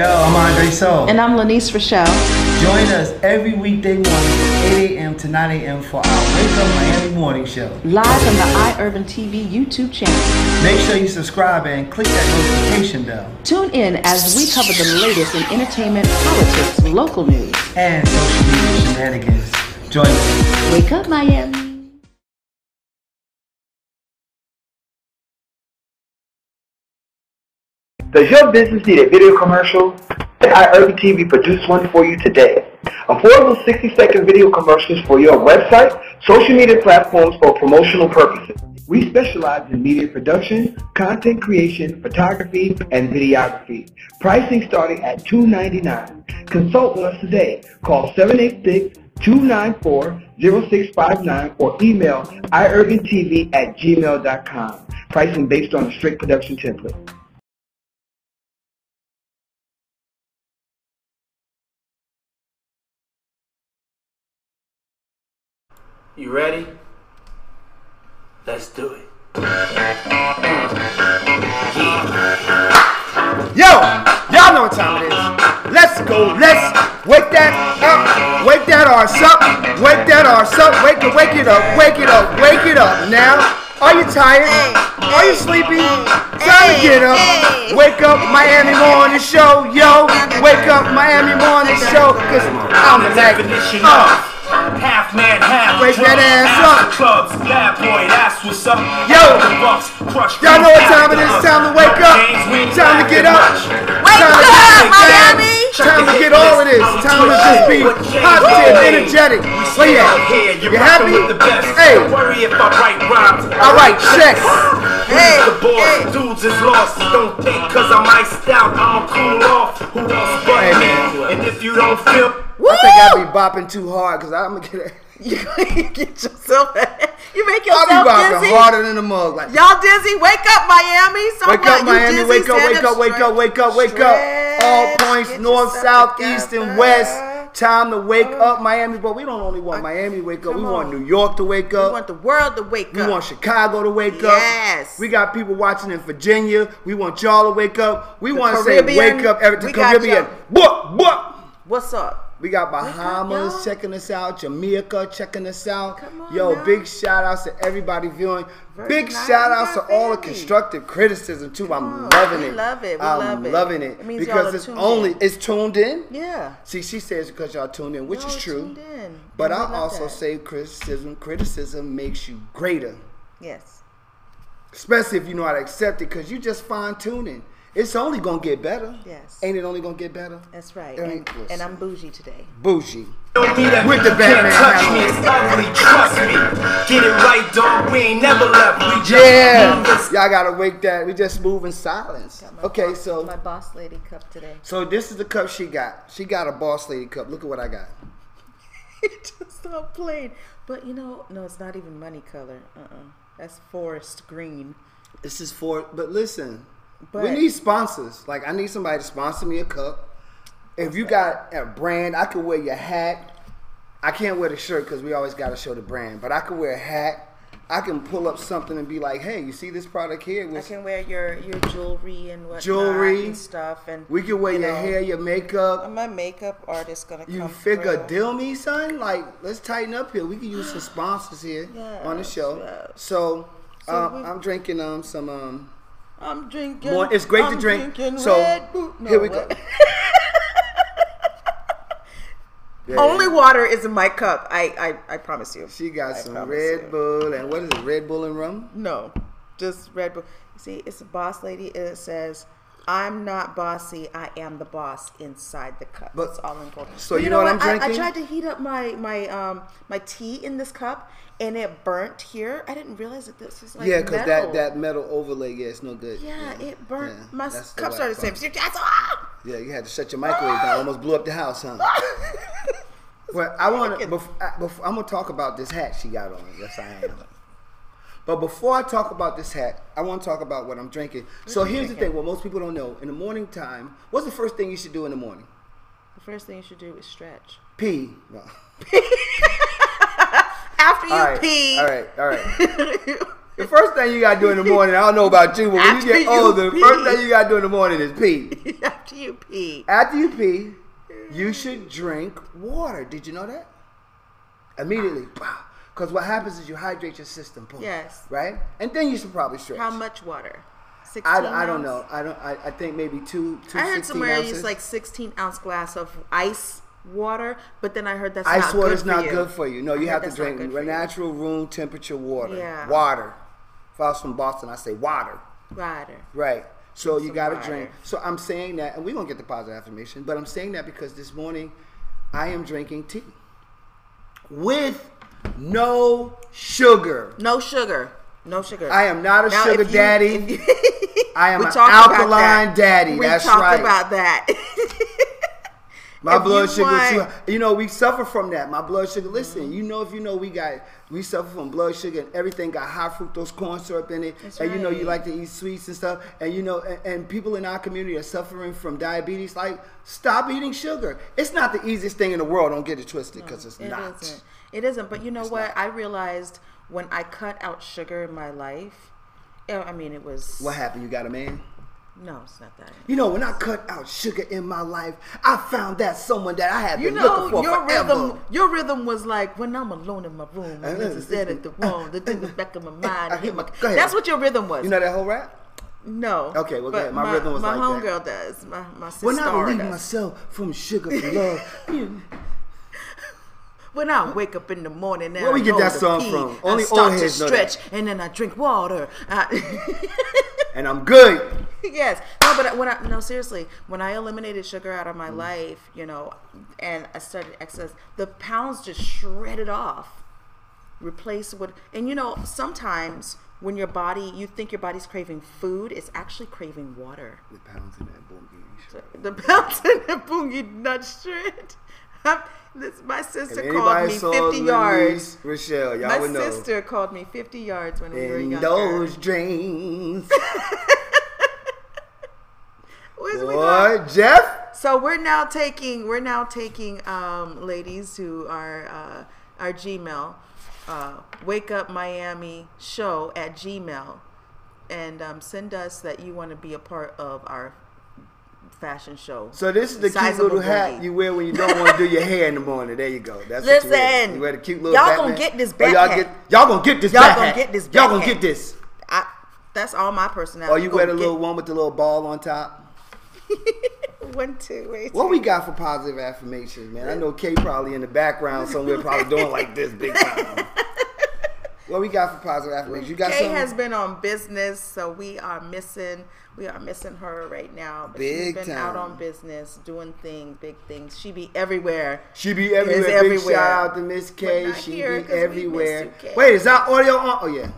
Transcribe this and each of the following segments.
Yo, I'm Andre So. And I'm Lanice Rochelle. Join us every weekday morning from 8 a.m. to 9 a.m. for our Wake Up Miami morning show. Live on the iUrban TV YouTube channel. Make sure you subscribe and click that notification bell. Tune in as we cover the latest in entertainment, politics, local news, and social media shenanigans. Join us. Wake up, Miami. Does your business need a video commercial? iUrban TV produce one for you today. Affordable 60-second video commercials for your website, social media platforms, or promotional purposes. We specialize in media production, content creation, photography, and videography. Pricing starting at $2.99. Consult with us today. Call 786-294-0659 or email iurbantv at gmail.com. Pricing based on a strict production template. You ready? Let's do it. Yo, y'all know what time it is. Let's go. Let's wake that up. Wake that arse up. Wake that arse up. Wake it, wake it up. Wake it up. Wake it up. Now, are you tired? Are you sleepy? Time to get up. Wake up Miami morning show, yo. Wake up Miami morning show, cause I'm the definition of half man, half Wake that ass up. Clubs, bad boy, that's what's up. Yo. the Bucks, crush. Y'all know what time it is. Time to wake up. Time to get up. Wake Time to up, get Miami. Time to get all of this. Time to just be positive, energetic. Where you at? You happy? Hey. Don't worry if I write rhymes. All right, check. Hey, the boss, dudes is lost. Don't think cause I'm iced out, I'ma cool off. Who else but Hey, me? And if you don't feel I think I be bopping too hard because I'm gonna get it. You get yourself. You make yourself I be bopping dizzy. harder than a mug. Like, Y'all dizzy? Wake up, Miami. So wake what? up, Miami. dizzy? Wake up, wake up, wake up, wake up, wake up. All points, Get north, south, east, and west. Time to wake oh. up, Miami. But we don't only want Miami to wake up. We Come want on. New York to wake up. We want the world to wake We up. We want Chicago to wake Yes. up. Yes. We got people watching in Virginia. We want y'all to wake up. We want to say wake up every the we Caribbean. What? What? What's up? We got Wake up, Bahamas checking us out, Jamaica checking us out. Come Yo, now. big shout outs to everybody viewing. Big shout outs to all the constructive criticism too. I'm on, loving we it. love it, we I'm love it. loving it, It means y'all because are it's only in. it's tuned in. Yeah. See, she says because y'all tuned in, which Y'all is true. But And I also that. say criticism. Criticism makes you greater Yes. especially if you know how to accept it, because you just fine tuning. It's only gonna get better. Yes. Ain't it only gonna get better? That's right. It And, and I'm bougie today. Bougie. Don't be that With the you Batman can't touch me, on. it's ugly, trust me. Get it right, dog. We ain't never left. We just Yeah. moving Y'all gotta wake that. We just move in silence. Okay, boss- so my boss lady cup today. so this is the cup she got. She got a boss lady cup. Look at what I got. Just stop plain. But you know, no, it's not even money color. Uh-uh. That's forest green. This is for. But listen, we need sponsors. Like I need somebody to sponsor me a cup. If you got a brand, I could wear your hat. I can't wear the shirt because we always got to show the brand. But I could wear a hat. I can pull up something and be like, "Hey, you see this product here? I can wear your your jewelry and whatnot Jewelry. and stuff. And we can wear you your know, hair, your makeup. Am my makeup artist gonna You come. figure through. deal me, son? Like, let's tighten up here. We can use some sponsors here on the show. yes. So, So um, I'm drinking um some um. I'm drinking. More, it's great I'm to drink. So. No, here we go. Yeah. Only water is in my cup. I I, I promise you. She got I some Red you. Bull and what is it? Red Bull and rum. No, just Red Bull. See, it's a boss lady. It says, "I'm not bossy. I am the boss." Inside the cup. But- That's all in gold. so you know what I'm I- I, tried to heat up my my um my tea in this cup, and it burnt here. I didn't realize that this was like yeah, because that that metal overlay, yeah, it's no good. Yeah, it burnt. Yeah, my cup started saying, "Ah!" Yeah, you had to shut your microwave down. Almost blew up the house, huh? Well, I want to. I'm gonna talk about this hat she got on. Yes, I am. But before I talk about this hat, I want to talk about what I'm drinking. so you here's the thing: what most people don't know, in the morning time, what's the first thing you should do in the morning? The first thing you should do is stretch. Pee. No. After you All right, pee, All right. All right. The first thing you gotta do in the morning, I don't know about you, but when After you get older, the first thing you gotta do in the morning is pee. After you pee. After you pee, you should drink water. Did you know that? Immediately. Because what happens is you hydrate your system. boom, Yes. Right? And then you should probably stretch. How much water? 16 I, I don't know. I don't. I, I think maybe two. two I heard 16 somewhere ounces. it's like 16 ounce glass of ice water, but then I heard that's ice not water is not you. good for you. No, you heard have to drink good for you. natural room temperature water. Yeah. Water. If I was from Boston, I say water. Water. Right. So you got to drink. So I'm saying that, and we're gonna get the positive affirmation, but I'm saying that because this morning I am drinking tea with no sugar. No sugar. No sugar. I am not a Now, sugar you- daddy. I am an alkaline daddy. We That's talked right. about that. My If blood sugar want- too. high. You know, we suffer from that. My blood sugar. Listen, you know, if you know, we got we suffer from blood sugar and everything got high fructose corn syrup in it, That's and you know, you like to eat sweets and stuff, and you know, and, and people in our community are suffering from diabetes. Like, stop eating sugar. It's not the easiest thing in the world. Don't get it twisted, because it's It not. not It isn't. But you know what? I realized when I cut out sugar in my life. I mean, it was What happened? You got a man? no, it's not that. You know, when I cut out sugar in my life, I found that someone that I had You been know, looking for your forever. rhythm, your rhythm was like when I'm alone in my room, and a set at the wall, the thing in the back of my mind. I hit my, Go ahead. that's what your rhythm was. You know that whole rap? no. Okay, well, go but ahead. My rhythm was my like that. homegirl does. My my sister When I relieve myself from sugar for love. When I wake up in the morning, and Where we I get that to song pee, from? I start old to heads know stretch, that. and then I drink water. I- and I'm good. yes, no, but when I no seriously, when I eliminated sugar out of my Mm. life, you know, and I started exercise, the pounds just shredded off. Replace with, and you know, sometimes when your body, you think your body's craving food, it's actually craving water. The pounds in that boom The pounds in the boogie nut shred. This, my sister called me 50 yards. Louise Rochelle, y'all My would know. sister called me 50 yards when we were In younger. those dreams. Boy, Jeff? So we're now taking we're now taking um, ladies who are uh, our Gmail, uh, wake up Miami show at Gmail, and um, send us that you want to be a part of our fashion show. So this is the cute little hat you wear when you don't want to do your hair in the morning. There you go. That's what you wear. Listen, You wear the cute little y'all gonna get this Oh, bat y'all get y'all gonna get this Y'all gonna hat. get this Y'all gonna get this. I, that's all my personality. Or Oh, you wear the little one with the little ball on top. one, two, wait. What we got for positive affirmations, man? I know Kay probably in the background somewhere, probably doing like this big time. What we got for positive affirmations? You got Kay something? has been on business, so we are missing we are missing her right now. But Big she's been out on business, doing things, big things. She be everywhere. She be everywhere. Big everywhere. shout out to Miss K. She be 'cause we miss everywhere. you, Wait, is that audio on? Oh yeah.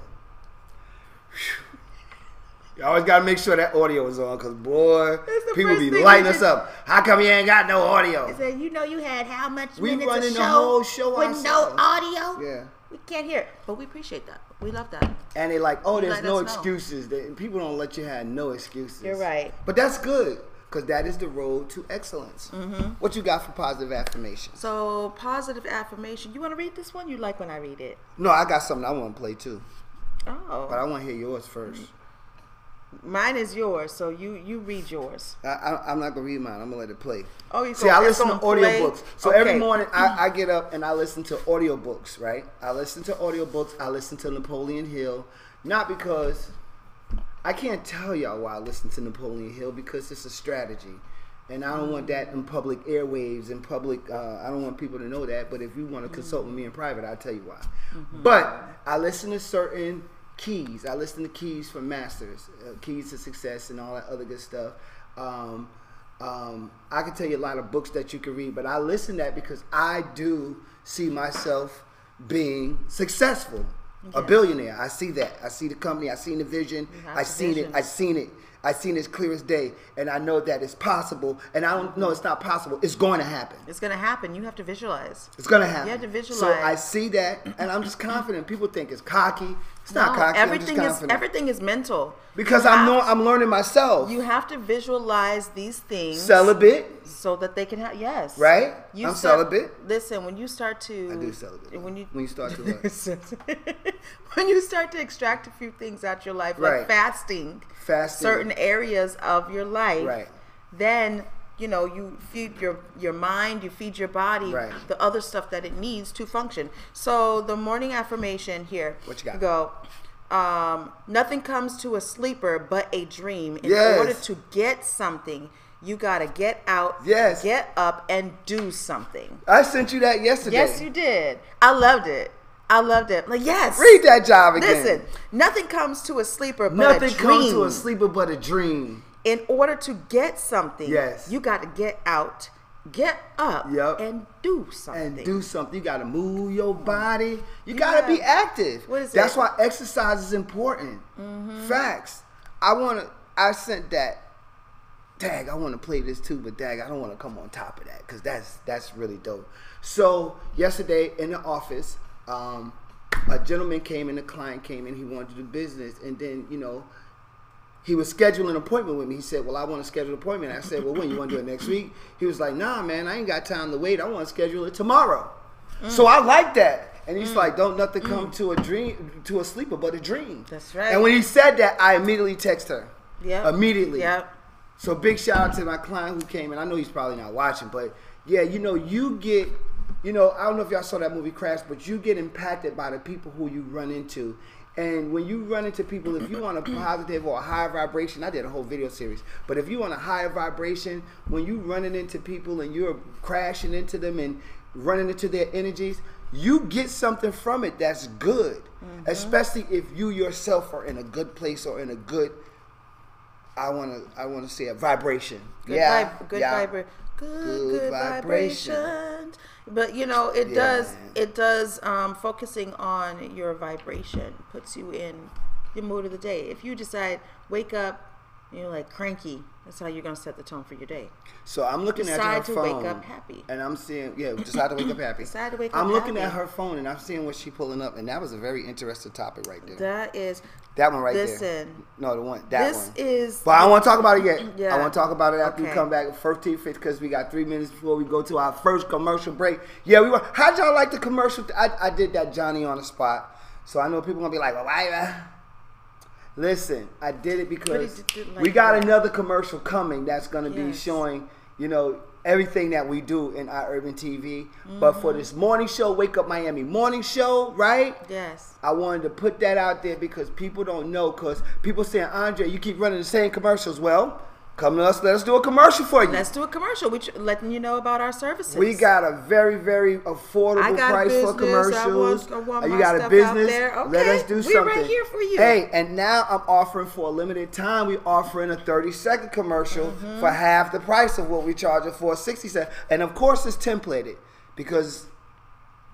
You always gotta make sure that audio is on, cause boy, people be lighting us up. How come you ain't got no audio? I said, you know, you had how much We minutes running of the show whole show with no audio. Yeah. We can't hear it, but we appreciate that. We love that. And they like, oh, there's no us know. excuses. They, people don't let you have no excuses. You're right. But that's good, cause that is the road to excellence. Mm-hmm. What you got for positive affirmations? So positive affirmation. You want to read this one? You like when I read it? No, I got something I want to play too, Oh, but I want to hear yours first. Mine is yours. So you you read yours. I, I, I'm not gonna read mine. I'm gonna let it play. Oh, you See, I listen to audiobooks. So every morning I, I get up and I listen to audiobooks, right? I listen to audiobooks. I listen to Napoleon Hill, not because I can't tell y'all why I listen to Napoleon Hill because it's a strategy. And I don't want that in public airwaves and public. Uh, I don't want people to know that. But if you want to consult with me in private, I'll tell you why. But I listen to certain keys. I listen to keys from masters, uh, keys to success, and all that other good stuff. Um, um, I can tell you a lot of books that you can read, but I listen to that because I do see myself being successful, a billionaire. I see that. I see the company. I seen the vision. I seen vision. it. I seen it. I seen it as clear as day, and I know that it's possible. And I don't know it's not possible. It's going to happen. It's gonna happen. You have to visualize. It's gonna happen. You have to visualize. So I see that, and I'm just confident. People think it's cocky. It's not cocky. everything is everything is mental. because You I'm know, I'm learning myself. You have to visualize these things. Celibate. so that they can have yes Right? You I'm start- celibate. Listen, when you start to I do celibate. when you When you start to when you start to extract a few things out your life, Right. like fasting, Fasting. certain areas of your life, Right. then you know you feed your your mind, you feed your body Right. the other stuff that it needs to function. So the morning affirmation here, What you got? go. Um, nothing comes to a sleeper but a dream. In Yes. order to get something, you gotta get out, Yes. get up, and do something. I sent you that yesterday. Yes, you did. I loved it. I loved it. Like yes. Read that job again. Listen, nothing comes to a sleeper but Nothing a dream. comes to a sleeper but a dream. In order to get something, Yes. you got to get out, get up, Yep. and do something. and do something. You got to move your body. You got to be active. What is That's? Mm-hmm. why exercise is important. Facts. I want to. I sent that. Dag, I want to play this too, but dag, I don't want to come on top of that because that's that's really dope. So yesterday in the office, um, a gentleman came in, a client came in, he wanted to do business, and then you know he was scheduling an appointment with me. He said, "Well, I want to schedule an appointment." I said, "Well, when you want to do it next week?" He was like, "Nah, man, I ain't got time to wait. I want to schedule it tomorrow." Mm. So I like that. And he's mm. like, "Don't nothing mm. come to a dream to a sleeper but a dream." That's right. And when he said that, I immediately text her. Yeah. Immediately. Yep. So big shout out to my client who came in. I know he's probably not watching, but yeah, you know, you get, you know, I don't know if y'all saw that movie Crash, but you get impacted by the people who you run into. And when you run into people, if you want a positive or a higher vibration, I did a whole video series. But if you want a higher vibration, when you running into people and you're crashing into them and running into their energies, you get something from it that's good. Mm-hmm. Especially if you yourself are in a good place or in a good I want to. I want to say a vibration. Good yeah, vib- good yeah. vibra- good, Good good vibrations. But you know, it Yeah, does man. it does um, focusing on your vibration puts you in the mood of the day. If you decide wake up, you're like cranky. That's how you're gonna set the tone for your day. So I'm looking at her to phone, wake up happy. and I'm seeing. Yeah, decide to wake up happy. Decide to wake I'm up looking happy. at her phone, and I'm seeing what she pulling up, and that was a very interesting topic right there. That is that one right there. listen. No, the one. That this one. is But I don't want to talk about it yet. Yeah. I want to talk about it after we come back. Team fit because we got three minutes before we go to our first commercial break. Yeah, we were. How'd y'all like the commercial? I, I did that Johnny on the spot, so I know people gonna be like, "Well, why?" Uh, uh?" Listen, I did it because did- like we got that. another commercial coming that's gonna be showing, you know, everything that we do in our urban TV. But for Mm-hmm. this morning show, Wake Up Miami morning show, right? yes. I wanted to put that out there because people don't know. Because people saying, Andre, you keep running the same commercials. Well, come to us. Let us do a commercial for you. Let's do a commercial. We tr- letting you know about our services. we got a very, very affordable price business. for commercials. I want- I want you got a business. there. Let us do something. We're right here for you. Hey, and now I'm offering for a limited time. We're offering a 30 second commercial Mm-hmm. for half the price of what we charge it for 60 second. And of course, it's templated because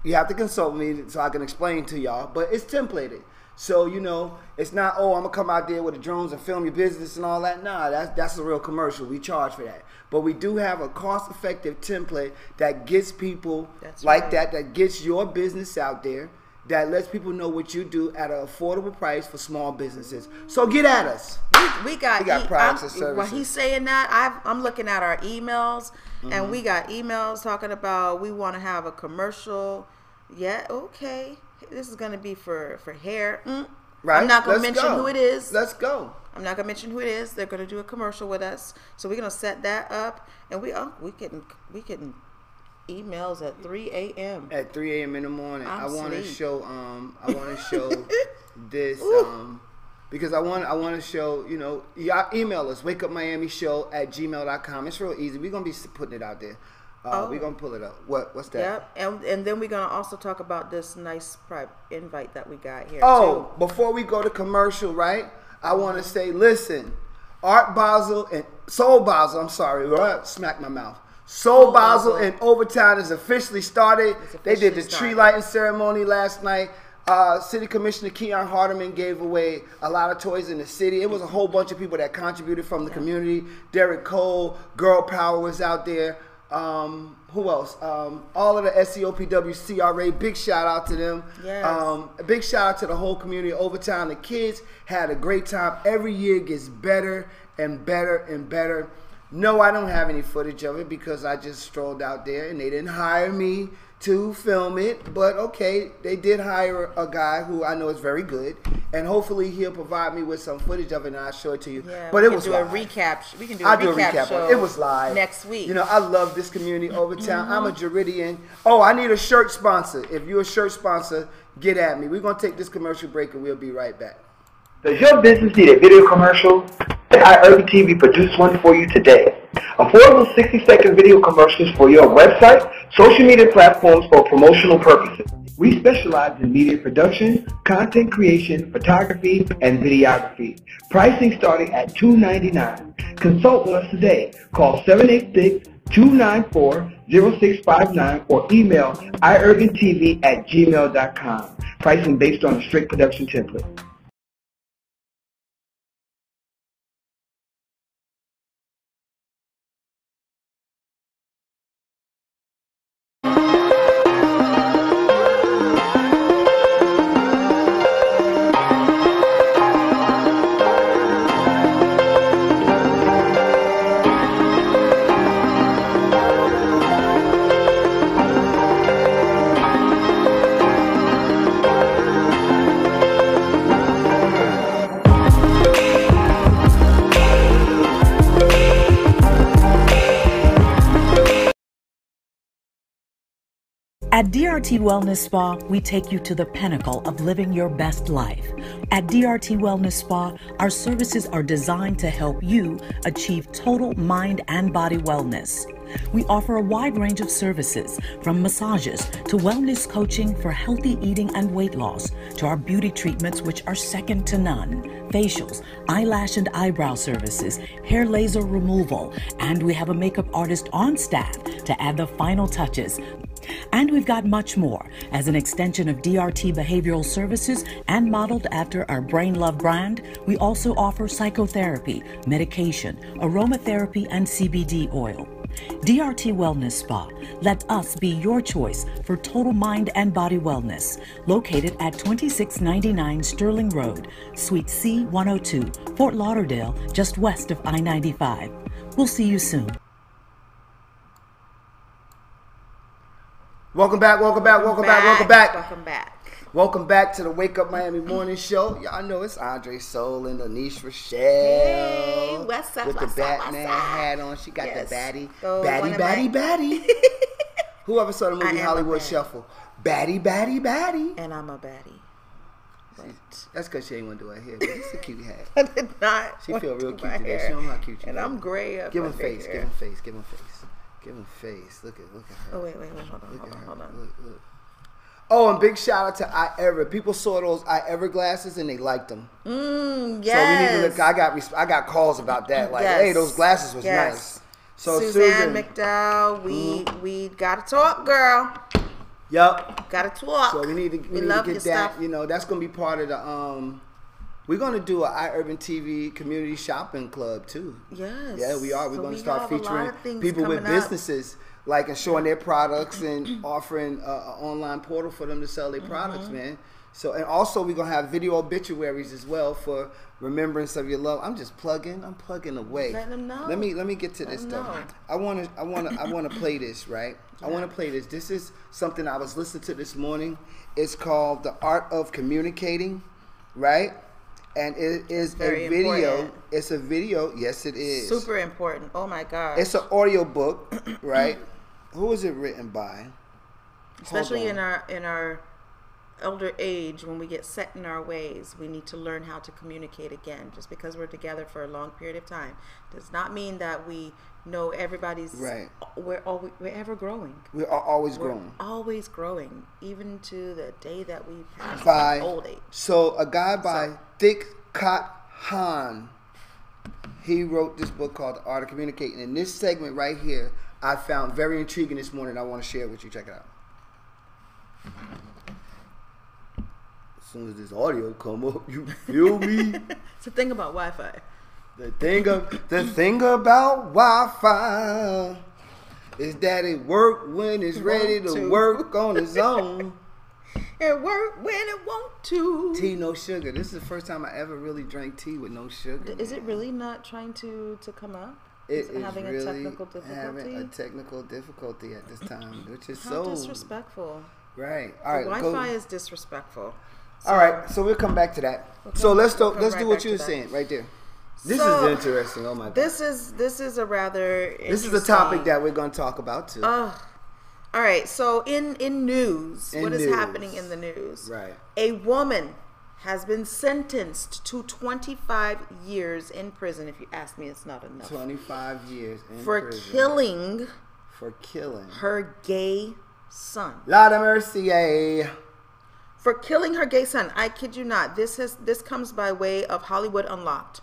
you have to consult me so I can explain to y'all, but it's templated. So you know, it's not oh I'm gonna come out there with the drones and film your business and all that. Nah, that's that's a real commercial. We charge for that, but we do have a cost-effective template that gets people That's like right. that, that gets your business out there, that lets people know what you do at an affordable price for small businesses. So get at us. we, we got We got e- products I'm- and services. While he's saying that, I've, I'm looking at our emails, and Mm-hmm. we got emails talking about we want to have a commercial. Yeah, okay. This is gonna be for for hair. Mm. Right? I'm not gonna Let's mention go. who it is. Let's go. I'm not gonna mention who it is. They're gonna do a commercial with us, so we're gonna set that up, and we oh we getting we getting emails at 3 a.m. At 3 a.m. in the morning, I'm I want to show. Um, I want to show this. Ooh. Um, because I want. I want to show. You know, y'all email us. Wake up Miami Show at gmail.com. It's real easy. We're gonna be putting it out there. Uh, Oh. We're gonna pull it up. What? What's that? Yep, and and then we're gonna also talk about this nice pri invite that we got here. Oh, before we go to commercial, right? I want to say, listen, Art Basel and Soul Basel. I'm sorry, right? smack my mouth. Soul, Basel, and Overtown is officially started. It's they did the officially tree lighting ceremony last night. Uh, City Commissioner Keon Hardemon gave away a lot of toys in the city. It was a whole bunch of people that contributed from the community. Derek Cole, Girl Power was out there. Um, who else? Um, all of the SEOPW CRA. Big shout out to them. Yes. Um, a big shout out to the whole community. Overtown, the kids had a great time. Every year gets better and better and better. No, I don't have any footage of it because I just strolled out there and they didn't hire me to film it. But okay, they did hire a guy who I know is very good, and hopefully he'll provide me with some footage of it and I'll show it to you. Yeah, but we it can was do live. a recap. We can do a I'll recap, do a recap. show. it. It was live next week. Mm-hmm. You know, I love this community over town. I'm a Jeridian. Oh, I need a shirt sponsor. If you're a shirt sponsor, get at me. We're gonna take this commercial break and we'll be right back. Does your business need a video commercial? Let Urban TV produce one for you today. Affordable 60-second video commercials for your website, social media platforms, or promotional purposes. We specialize in media production, content creation, photography, and videography. Pricing starting at $2.99. Consult with us today. Call 786-294-0659 or email iurbantv at gmail.com. Pricing based on a strict production template. DRT Wellness Spa, we take you to the pinnacle of living your best life. At DRT Wellness Spa, our services are designed to help you achieve total mind and body wellness. We offer a wide range of services from massages to wellness coaching for healthy eating and weight loss to our beauty treatments, which are second to none, facials, eyelash and eyebrow services, hair laser removal, and we have a makeup artist on staff to add the final touches. And we've got much more as an extension of DRT Behavioral Services and modeled after our Brain Love brand. We also offer psychotherapy, medication, aromatherapy, and CBD oil. DRT Wellness Spa. Let us be your choice for total mind and body wellness. Located at 2699 Stirling Road, Suite C102, Fort Lauderdale, just west of I 95. We'll see you soon. Welcome back, welcome back, welcome back, welcome back. Welcome back. Welcome back to the Wake Up Miami Morning Show. Y'all know it's Andre Soul and Anisha Rochelle. Hey, what's up, With what's the up, Batman what's up? hat on. She got Yes. the baddie. Oh, baddie, baddie, baddie. Whoever saw the movie Hollywood. Shuffle. Baddie, baddie, baddie. And I'm a baddie. But That's because she ain't want to do her hair. But it's a cute hat. I did not. She feel real cute today. hair. Show 'em how cute you And feel. I'm gray up. Give him face, hair. give him face, give him face. Give him face. Look at look at her. Oh wait, wait, wait. Hold on, Look hold on, her. hold on. Look, look. Oh, and big shout out to I Ever. People saw those I Ever glasses and they liked them. Mm, So we need to look. I got I got calls about that. Like, Yes. hey, those glasses was Yes. nice. So Suzanne Susan, McDowell, we we gotta talk, girl. Yup. Gotta talk. So we need to we, We need to get that. stuff. You know, that's gonna be part of the um. We're gonna do a iUrban TV community shopping club too. Yes. Yeah, we are. We're So going we to start have a lot featuring people with coming up. businesses, like and showing their products and offering an online portal for them to sell their products, Mm-hmm. man. So and also we're gonna have video obituaries as well for remembrance of your love. I'm just plugging. I'm plugging away. Let 'em know. Let me let me get to this though. I want to I want to I want to play this right. I want to play this. This is something I was listening to this morning. It's called The Art of Communicating, right? And it is Very a video. important. It's a video. Yes, it is. Super important. Oh my god. It's an audio book, right? Who is it written by? Especially in our in our elder age when we get set in our ways we need to learn how to communicate again just because we're together for a long period of time does not mean that we know everybody's Right. we're always we're ever growing We are always we're growing. always growing even to the day that we pass By old age so a guy by Thich Nhat Hanh. He wrote this book called The Art of Communicating. And this segment right here, I found very intriguing this morning. I want to share it with you. Check it out. As soon as this audio come up, you feel me? it's the thing about wi-fi The thing of the thing about Wi-Fi is that it work when it's ready to to. work on its own. It work when it want to tea no sugar. This is the first time I ever really drank tea with no sugar. is it really not trying to to come up It Is is having a really technical having a technical difficulty at this time, which is How so disrespectful. right. All right, Wi-Fi go. is disrespectful. All right, so we'll come back to that. so come- let's do let's right do what you were saying right there. This So, is interesting. Oh my god. This is this is a rather This is a topic that we're going to talk about too. Ugh. All right, so in in news, In what is news. happening in the news? Right. A woman has been sentenced to 25 years in prison. If you ask me, it's not enough. 25 years in For prison killing for killing. her gay son. Lot of mercy, eh? For killing her gay son. I kid you not. This has this comes by way of Hollywood Unlocked.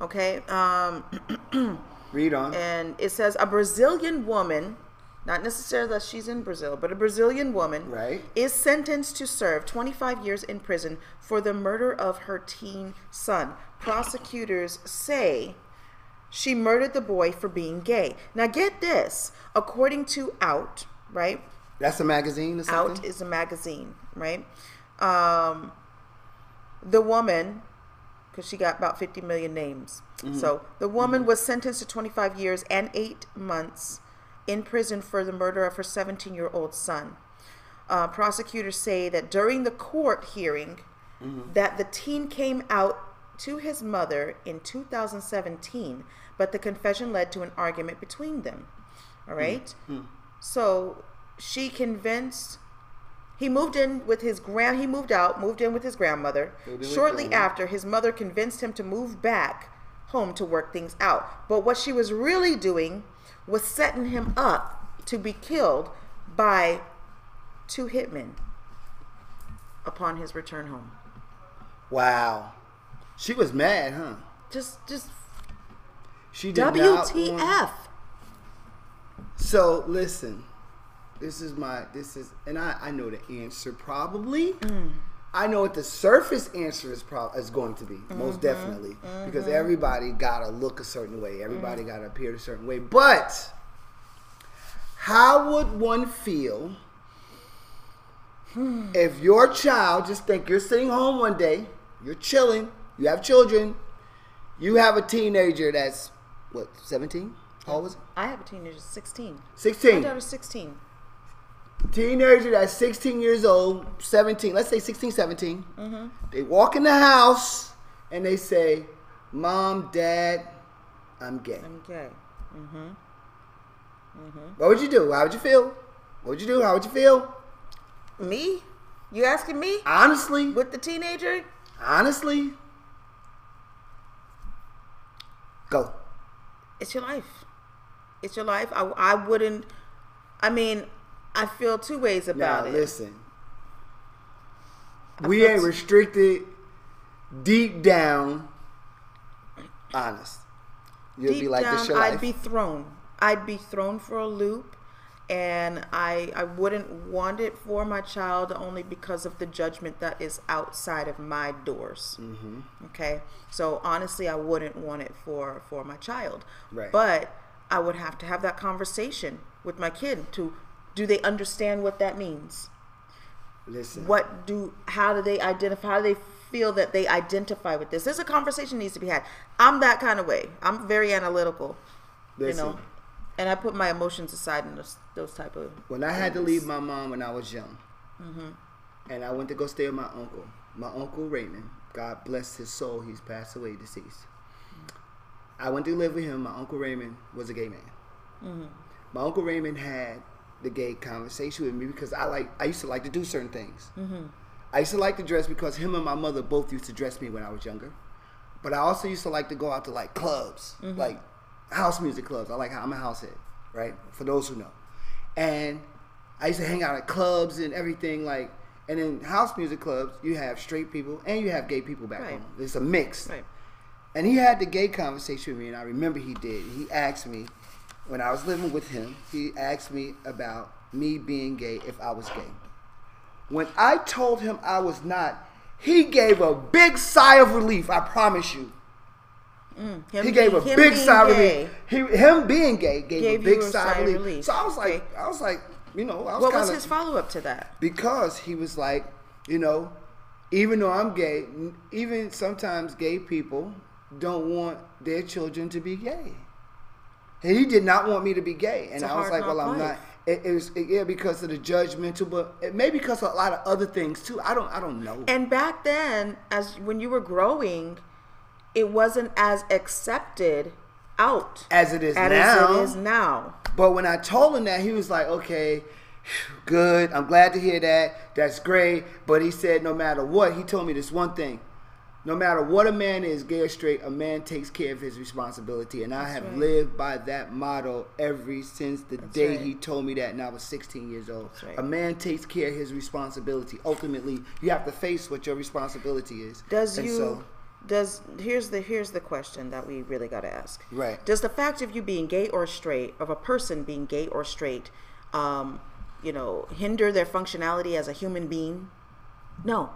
Okay. Um Read on. and it says a Brazilian woman, not necessarily that she's in Brazil, but a Brazilian woman Right. is sentenced to serve 25 years in prison for the murder of her teen son. Prosecutors say she murdered the boy for being gay. Now get this, according to Out, right? That's a magazine or something. Out is a magazine, right? Um, the woman, because she got about 50 million names. So the woman was sentenced to 25 years and eight months in prison for the murder of her 17 year old son. Uh, prosecutors say that during the court hearing, that the teen came out to his mother in 2017, but the confession led to an argument between them. All right? So she convinced he moved in with his grand he moved out, moved in with his grandmother. Moved in with Shortly after, his mother convinced him to move back home to work things out. But what she was really doing was setting him up to be killed by two hitmen upon his return home. Wow. She was mad, huh? Just just She did want- WTF. So listen, this is my this is, and I I know the answer probably. Mm. I know what the surface answer is pro- is going to be most mm-hmm. definitely because mm-hmm. everybody gotta look a certain way, everybody mm. gotta appear a certain way. But how would one feel hmm. if your child just think you're sitting home one day, you're chilling, you have children, you have a teenager that's what seventeen? How old was it? I have a teenager, 16. My daughter's 16. Teenager that's 16 years old, 17, let's say 16, 17, they walk in the house and they say, Mom, Dad, I'm gay. I'm gay. Mhm. Mhm. What would you do? How would you feel? What would you do? How would you feel? Me? You asking me? Honestly, With the teenager? honestly, go. It's your life. It's your life. I, I wouldn't. I mean, I feel two ways Now, about it. listen. We ain't t- restricted deep down honest. You'll Deep be like, down, this your I'd be thrown. I'd be thrown for a loop, and I I wouldn't want it for my child only because of the judgment that is outside of my doors. Mm-hmm. Okay, so honestly, I wouldn't want it for for my child. Right. But I would have to have that conversation with my kid to do they understand what that means? listen. what do how do they identify how do they feel that they identify with this there's a conversation needs to be had i'm that kind of way i'm very analytical Listen. you know and i put my emotions aside in those, those type of When I had to leave my mom when I was young, Mm-hmm. and I went to go stay with my uncle, my uncle Raymond, God bless his soul, he's passed away, deceased. I went to live with him. My uncle Raymond was a gay man. Mm-hmm. My uncle Raymond had the gay conversation with me because I like I used to like to do certain things. Mm-hmm. I used to like to dress because him and my mother both used to dress me when I was younger. But I also used to like to go out to like clubs, Mm-hmm. like house music clubs. I like how I'm a house head, right? For those who know. And I used to hang out at clubs and everything like and in house music clubs you have straight people and you have gay people back Right. home. It's a mix. right And he had the gay conversation with me, and I remember he did. He asked me, when I was living with him, he asked me about me being gay if I was gay. When I told him I was not, he gave a big sigh of relief, I promise you. Mm, him he gave a big sigh of relief. He, him being gay gave, Gave a big a sigh, of relief. So I was like, Okay. I was like, you know, I was what was his follow-up to that because he was like, you know, even though I'm gay, even sometimes gay people don't want their children to be gay. And he did not want me to be gay, and I was like, "Well, I'm life. not." It, it was it, yeah because of the judgmental, but it may because of a lot of other things too. I don't I don't know. And back then, as when you were growing, it wasn't as accepted out As it is as now. it is now. But when I told him that, he was like, okay, good. I'm glad to hear that. That's great. But he said, no matter what, he told me this one thing. No matter what a man is, gay or straight, a man takes care of his responsibility. And I have right. lived by that motto ever since the day right. he told me that, and I was 16 years old. right. A man takes care of his responsibility. Ultimately, you have to face what your responsibility is. Does And you so- does here's the here's the question that we really got to ask. Right. Does the fact of you being gay or straight, of a person being gay or straight, um, you know, hinder their functionality as a human being? No.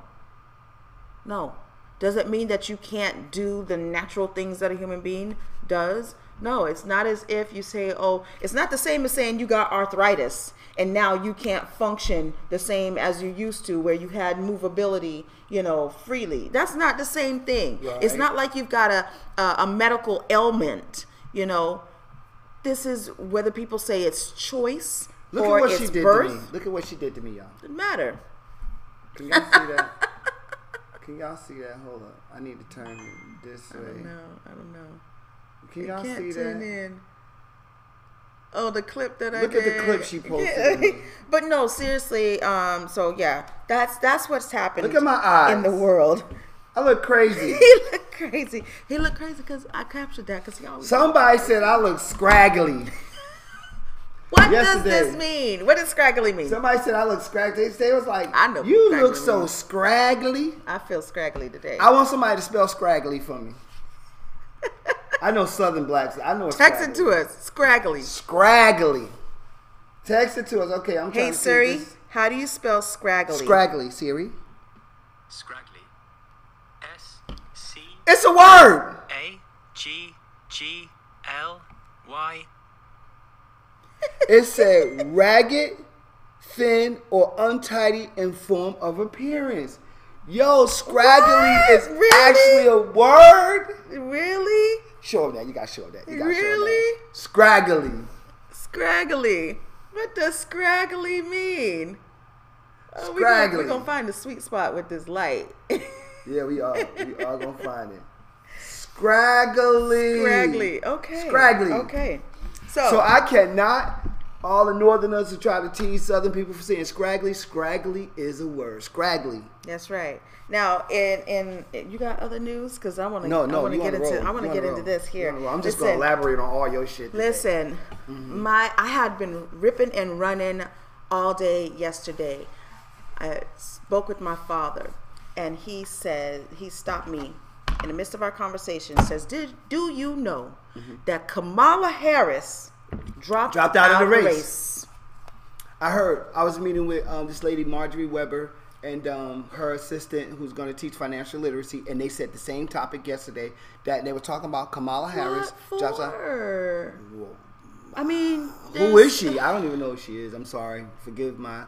No. Does it mean that you can't do the natural things that a human being does? No, it's not as if you say, oh, it's not the same as saying you got arthritis and now you can't function the same as you used to where you had movability, you know, freely. That's not the same thing. It's not like you've got a, a, a medical ailment, you know. This is whether people say it's choice Look or at what it's she did birth. to me. Look at what she did to me, y'all. Doesn't matter. Can y'all see that? Can y'all see that? Hold up. I need to turn it this way. I don't know. I don't know. Can y'all can't see tune that? in. Oh, the clip that I Look at the clip she posted but no, seriously. Um. So yeah, that's that's what's happening. Look at my eyes. in the world. I look crazy. he looked crazy. He looked crazy because I captured that because he always. Somebody said I look scraggly. What yesterday- does this mean? What does scraggly mean? Somebody said I look scraggly. They was like, I know you scraggly look so means." scraggly. I feel scraggly today. I want somebody to spell scraggly for me. I know Southern blacks. I know. It's Text it to us. Scraggly. Scraggly. Text it to us. Okay, I'm trying Hey to see Siri, this. how do you spell scraggly? Scraggly, Siri. Scraggly. S C It's a word. A G G L Y. It said ragged, thin, or untidy in form of appearance. Yo, scraggly What? is Really? actually a word. Really? Show them that. You gotta show that. You gotta show Really? that. Scraggly. Scraggly. What does scraggly mean? Oh, we Scraggly. We're gonna find the sweet spot with this light. Yeah, we are. We are gonna find it. Scraggly. Scraggly. Okay. Scraggly. Okay. So, So I cannot. All the Northerners who try to tease Southern people for saying scraggly, scraggly is a word. Scraggly. that's right. Now, in in you got other news because I want to. No, no, I want to get into. roll. I want to get the into this here. roll. I'm just Listen, gonna elaborate on all your shit. today. Listen, mm-hmm. my I had been ripping and running all day yesterday. I spoke with my father, and he said he stopped me in the midst of our conversation. Says, "Did do you know that Kamala Harris dropped, Dropped out of the race. race? I heard I was meeting with um, this lady Marjorie Weber and um, her assistant who's going to teach financial literacy, and they said the same topic yesterday that they were talking about Kamala Harris. What drops out- for? I mean, who is she? I don't even know who she is. I'm sorry. Forgive my.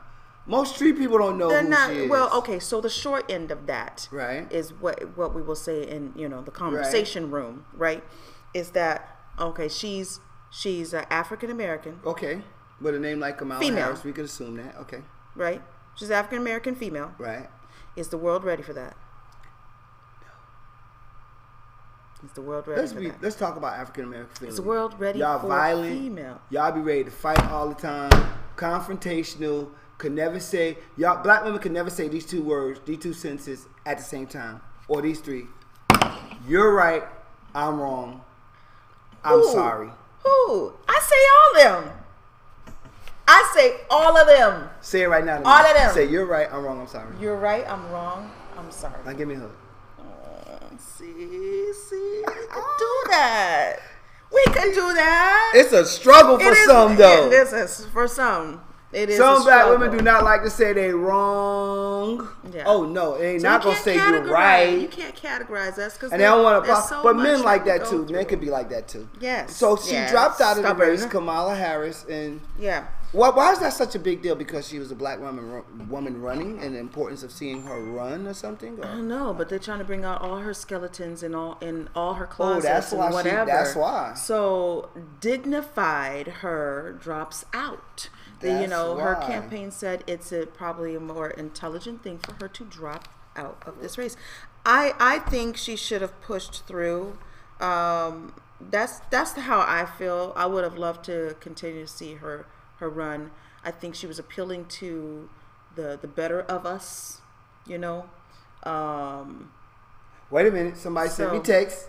Most street people don't know who not she is. well. Okay, so the short end of that Right. is what what we will say in you know the conversation room, right? Is that okay? She's she's uh, African American, Okay. With a name like Kamala Female. Harris, we could assume that. Okay. right? She's African American female. Right. Is the world ready for that? Is the world ready Let's for be. that? Let's talk about African American females. Is the world ready Y'all for violent. female? Y'all be ready to fight all the time. Confrontational. Could never say. Y'all black women could never say these two words, these two sentences at the same time, or these three. You're right. I'm wrong. I'm Who? sorry. Who? I say all of them. I say all of them. Say it right now. to me. All of them. Say you're right. I'm wrong. I'm sorry. You're right. I'm wrong. I'm sorry. Now give me a hug. Uh, see, see, we can do that. We can do that. It's a struggle for It is- some though. It, this is for some. It is Some black women do not like to say they wrong. Yeah. Oh no, they ain't So not gonna say you're right. You can't categorize us because and they don't want to. So but men like that too. Men could be like that too. Yes. So she Yes. dropped out of the race, Kamala Harris, and Yeah. why, why is that such a big deal? Because she was a black woman woman running, and the importance of seeing her run or something. I don't know, but they're trying to bring out all her skeletons and all in all her closets Oh, that's why and she- whatever. that's why. So dignified her drops out. The- you That's know, her campaign said it's a, probably a more intelligent thing for her to drop out of this race. I I think she should have pushed through. Um, that's that's how I feel. I would have loved to continue to see her her run. I think she was appealing to the the better of us. You know. Um, Wait a minute, somebody sent me text.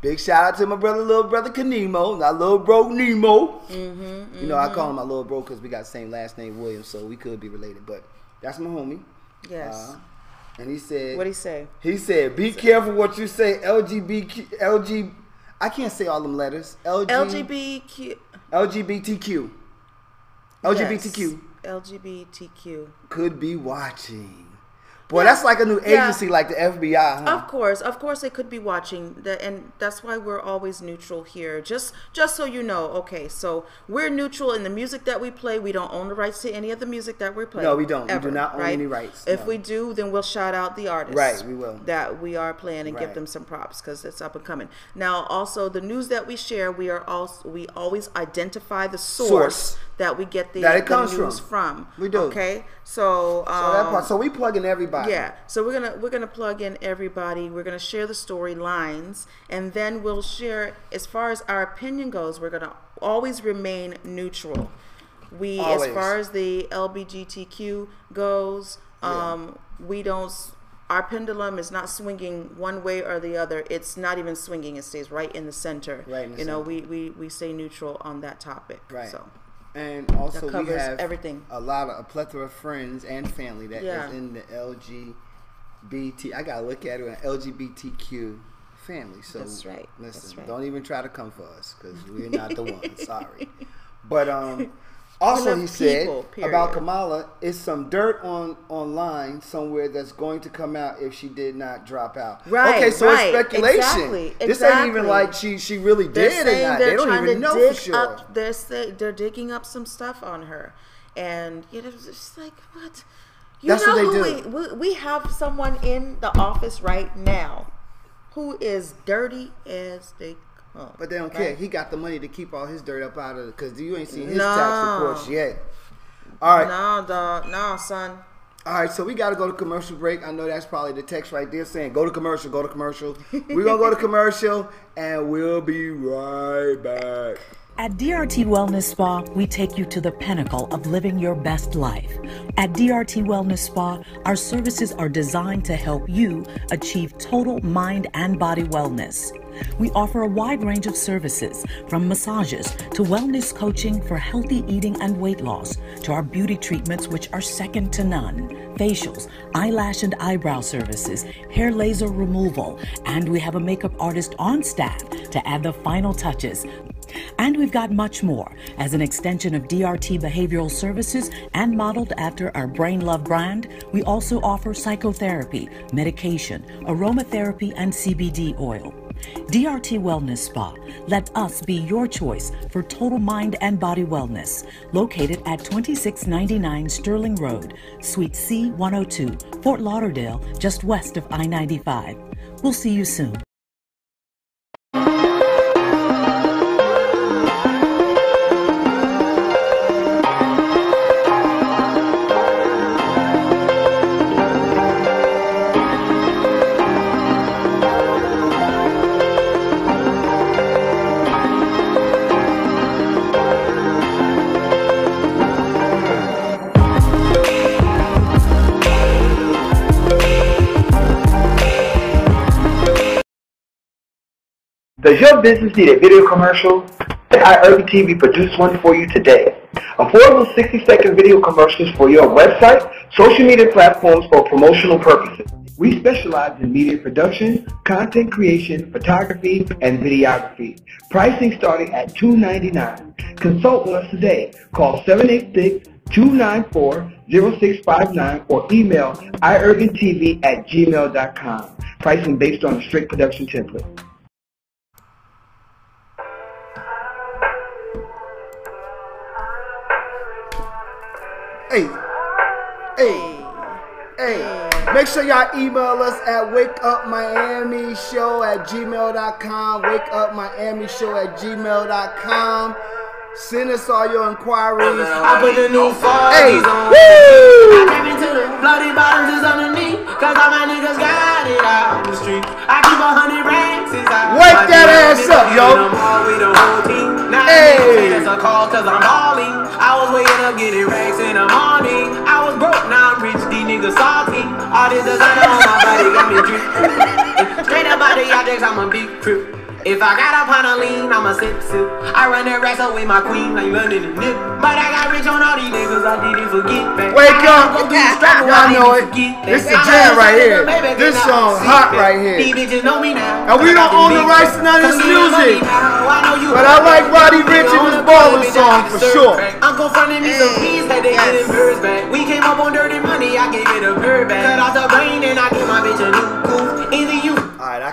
Big shout out to my brother, little brother Kanemo, not little bro Nemo. Mm-hmm, You know, I call him my little bro because we got the same last name, Williams, so we could be related. But that's my homie. yes. Uh, and he said, what you say? He said, "Be careful what you say." LGBTQ, LG, I can't say all them letters. LG, LGBTQ. LGBTQ, LGBTQ Yes. LGBTQ. could be watching. Boy, that's like a new Yeah. agency, like the FBI, huh? Of course, of course, they could be watching, the, and that's why we're always neutral here. Just, just so you know. Okay, so we're neutral in the music that we play. We don't own the rights to any of the music that we play. No, we don't. We do not own right? any rights, If no. we do, then we'll shout out the artists. Right, we will. That we are playing and give them some props because it's up and coming. Now, also the news that we share, we are also we always identify the source, Source. that we get the, That it the comes news from. from. We do. Okay, so um, so that part. So we plugging everybody. Yeah, so we're gonna we're gonna plug in everybody. We're gonna share the storylines, and then we'll share as far as our opinion goes. We're gonna always remain neutral. We, Always. as far as the LBGTQ goes, um, we don't. Our pendulum is not swinging one way or the other. It's not even swinging. It stays right in the center. Right in the you know, we, we we stay neutral on that topic. Right. So And also we covers have everything. a lot of a plethora of friends and family that is Yeah. in the LGBT. I gotta look at it an LGBTQ family. So That's right. Listen, That's right. don't even try to come for us because we're not the ones. Sorry, but um. Also, he said people, about. Kamala, is some dirt on online somewhere that's going to come out if she did not drop out. Right, Okay, so right. it's speculation. Exactly, This ain't even like she she really they're did or saying not. they're They don't trying even to know dig for sure. up. They're say, they're digging up some stuff on her, and you know, it's just like what. You That's know what they who do. We, we, we have someone in the office right now who is dirty as they come. But they don't right? care. He got the money to keep all his dirt up out of it because you ain't seen his No. tax reports yet. All right, No, dog. No, son. all right. So we got to go to commercial break. I know that's probably the text right there saying go to commercial, go to commercial. We're gonna go to commercial, and we'll be right back. At DRT Wellness Spa, we take you to the pinnacle of living your best life. At DRT Wellness Spa, our services are designed to help you achieve total mind and body wellness. We offer a wide range of services, from massages to wellness coaching for healthy eating and weight loss, to our beauty treatments, which are second to none, facials, eyelash and eyebrow services, hair laser removal, and we have a makeup artist on staff to add the final touches. And we've got much more as an extension of DRT Behavioral Services and modeled after our Brain Love brand. We also offer psychotherapy, medication, aromatherapy, and CBD oil. DRT Wellness Spa. Let us be your choice for total mind and body wellness. Located at 2699 Stirling Road, Suite C 102, Fort Lauderdale, just west of I 95. We'll see you soon. Does your business need a video commercial? Let iUrban TV produce one for you today. Affordable 60-second video commercials for your website, social media platforms, or promotional purposes. We specialize in media production, content creation, photography, and videography. Pricing starting at $2.99. Consult with us today. Call 786 294-0659 or email iurbantv at gmail.com. Pricing based on a strict production template. Hey, hey, hey. Make sure y'all email us at wakeupmiamishow at gmail.com. Wakeupmiamishow at gmail.com. Send us all your inquiries. I put the new Hey, on. woo! I came into the bloody bottoms is underneath. Cause all my niggas got it out the street. I keep a hundred racks inside. Wake my that jeans. ass up, yo. In the mall with the whole team. Now Hey. hey. it's a call cause I'm balling. I was waking up getting racks in the morning. I was broke, now I'm rich, these niggas salty. All this designer on my body got me drip. Straight up out the objects, I'm a big trip. If I got up on a lean, I'm a sip sip. I run that up with my queen, like London and Nip. But I got rich on all these niggas, I didn't forget that. Wake I had to up. go through the struggle, I know it. forget. This the jam right here. This song hot that. right here. These bitches know me now. And we don't own the rights to none of this you music. me now. I know you But I like. Roddy Ricch and his the baller song for sure. Uncle fronted me some peas, had they yes. getting birds back. We came up on dirty money, I gave it a bird back. Cut off the brain and I gave my bitch a new you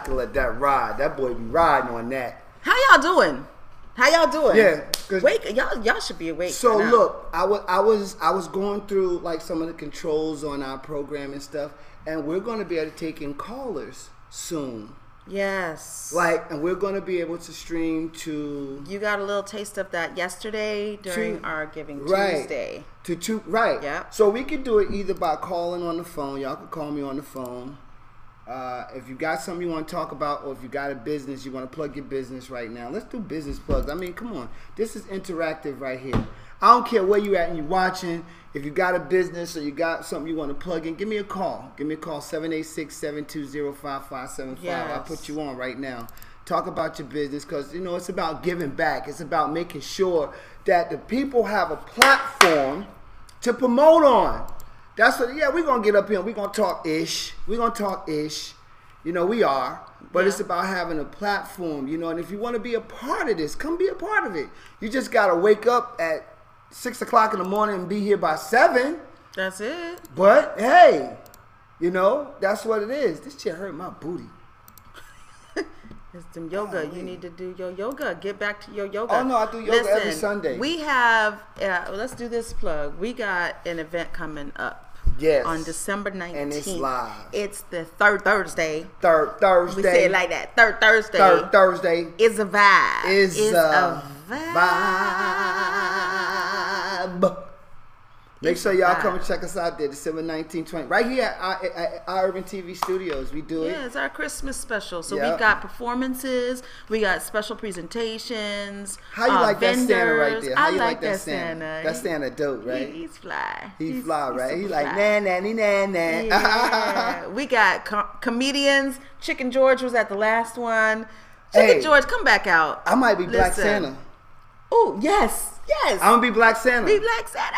All right, I can let that ride. That boy be riding on that. How y'all doing? How y'all doing? Yeah, Wake, y'all, y'all should be awake. So look, I was I was I was going through like some of the controls on our program and stuff, and we're going to be able to take in callers soon. Yes. Like, and we're going to be able to stream to you got a little taste of that yesterday during To- our Giving right Tuesday. to two right. Yeah. So we could do it either by calling on the phone. Y'all could call me on the phone. Uh, if you got something you want to talk about, or if you got a business you want to plug your business right now, let's do business plugs. I mean, come on, this is interactive right here. I don't care where you at and you're watching. If you got a business or you got something you want to plug in, give me a call. Give me a call 786-720-5575. I'll put you on right now. Talk about your business because you know it's about giving back. It's about making sure that the people have a platform to promote on. That's what. Yeah, we're gonna get up here. and We're gonna talk ish. We're gonna talk ish. You know we are. But Yeah. it's about having a platform. You know, and if you want to be a part of this, come be a part of it. You just gotta wake up at six o'clock in the morning and be here by seven. That's it. But hey, you know that's what it is. This shit hurt my booty. It's some yoga. You need to do your yoga. Get back to your yoga. Oh, no, I do yoga every Sunday. We have. Uh, let's do this plug. We got an event coming up. Yes. On December nineteenth. And it's live. It's the third Thursday. Third Thursday. We say it like that. Third Thursday. Third Thursday is a vibe. is It's a vibe. Make sure y'all come and check us out there, December 19, 20. Right here at, our- at our Urban TV Studios. We do it. Yeah, it's our Christmas special. So Yep. we got performances, we got special presentations. How you uh, like that Santa right there? How I you like, that Santa? Santa. That Santa dope, right? He- he's fly. He He's- fly, right? He super like fly. na na ni na na. Yeah. we got com- comedians. Chicken George was at the last one. Chicken Hey. George, come back out. I might be Black Santa. Oh yes, yes. I'm gonna be Black Santa. Be Black Santa.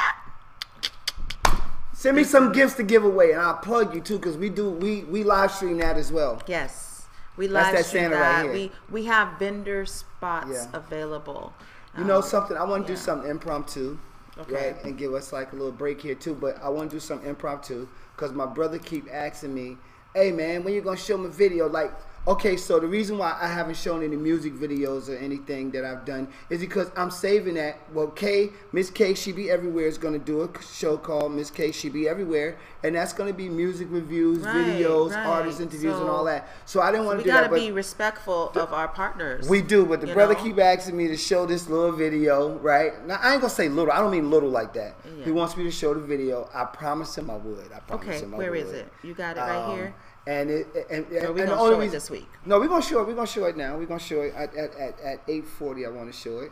Send me some gifts to give away, and I'll plug you too, cause we do we we live stream that as well. Yes, we That's live that stream Santa right that. here. We we have vendor spots Yeah. available. You know Um, something? I want to yeah. do something impromptu, Okay. right? And give us like a little break here too. But I want to do something impromptu because my brother keep asking me, "Hey man, when you gonna show me video?" Like, okay, so the reason why I haven't shown any music videos or anything that I've done is because I'm saving that. Well, K, Miss K, she be everywhere is gonna do a show called Miss K, she be everywhere, and that's gonna be music reviews, Right, videos, right. artist interviews, and all that. So I didn't want we to do gotta that. But be respectful of our partners. we do, but the brother know? keep asking me to show this little video, right? Now I ain't gonna say little. I don't mean little like that. Yeah. He wants me to show the video. I promised him I would. I promised Okay, him I where would. is it? You got it right Um, here. And it and, and, So we and the gonna only show it reason- this week. No, we're gonna show it. We're gonna show it now. We're gonna show it at at, at, at eight forty. I want to show it.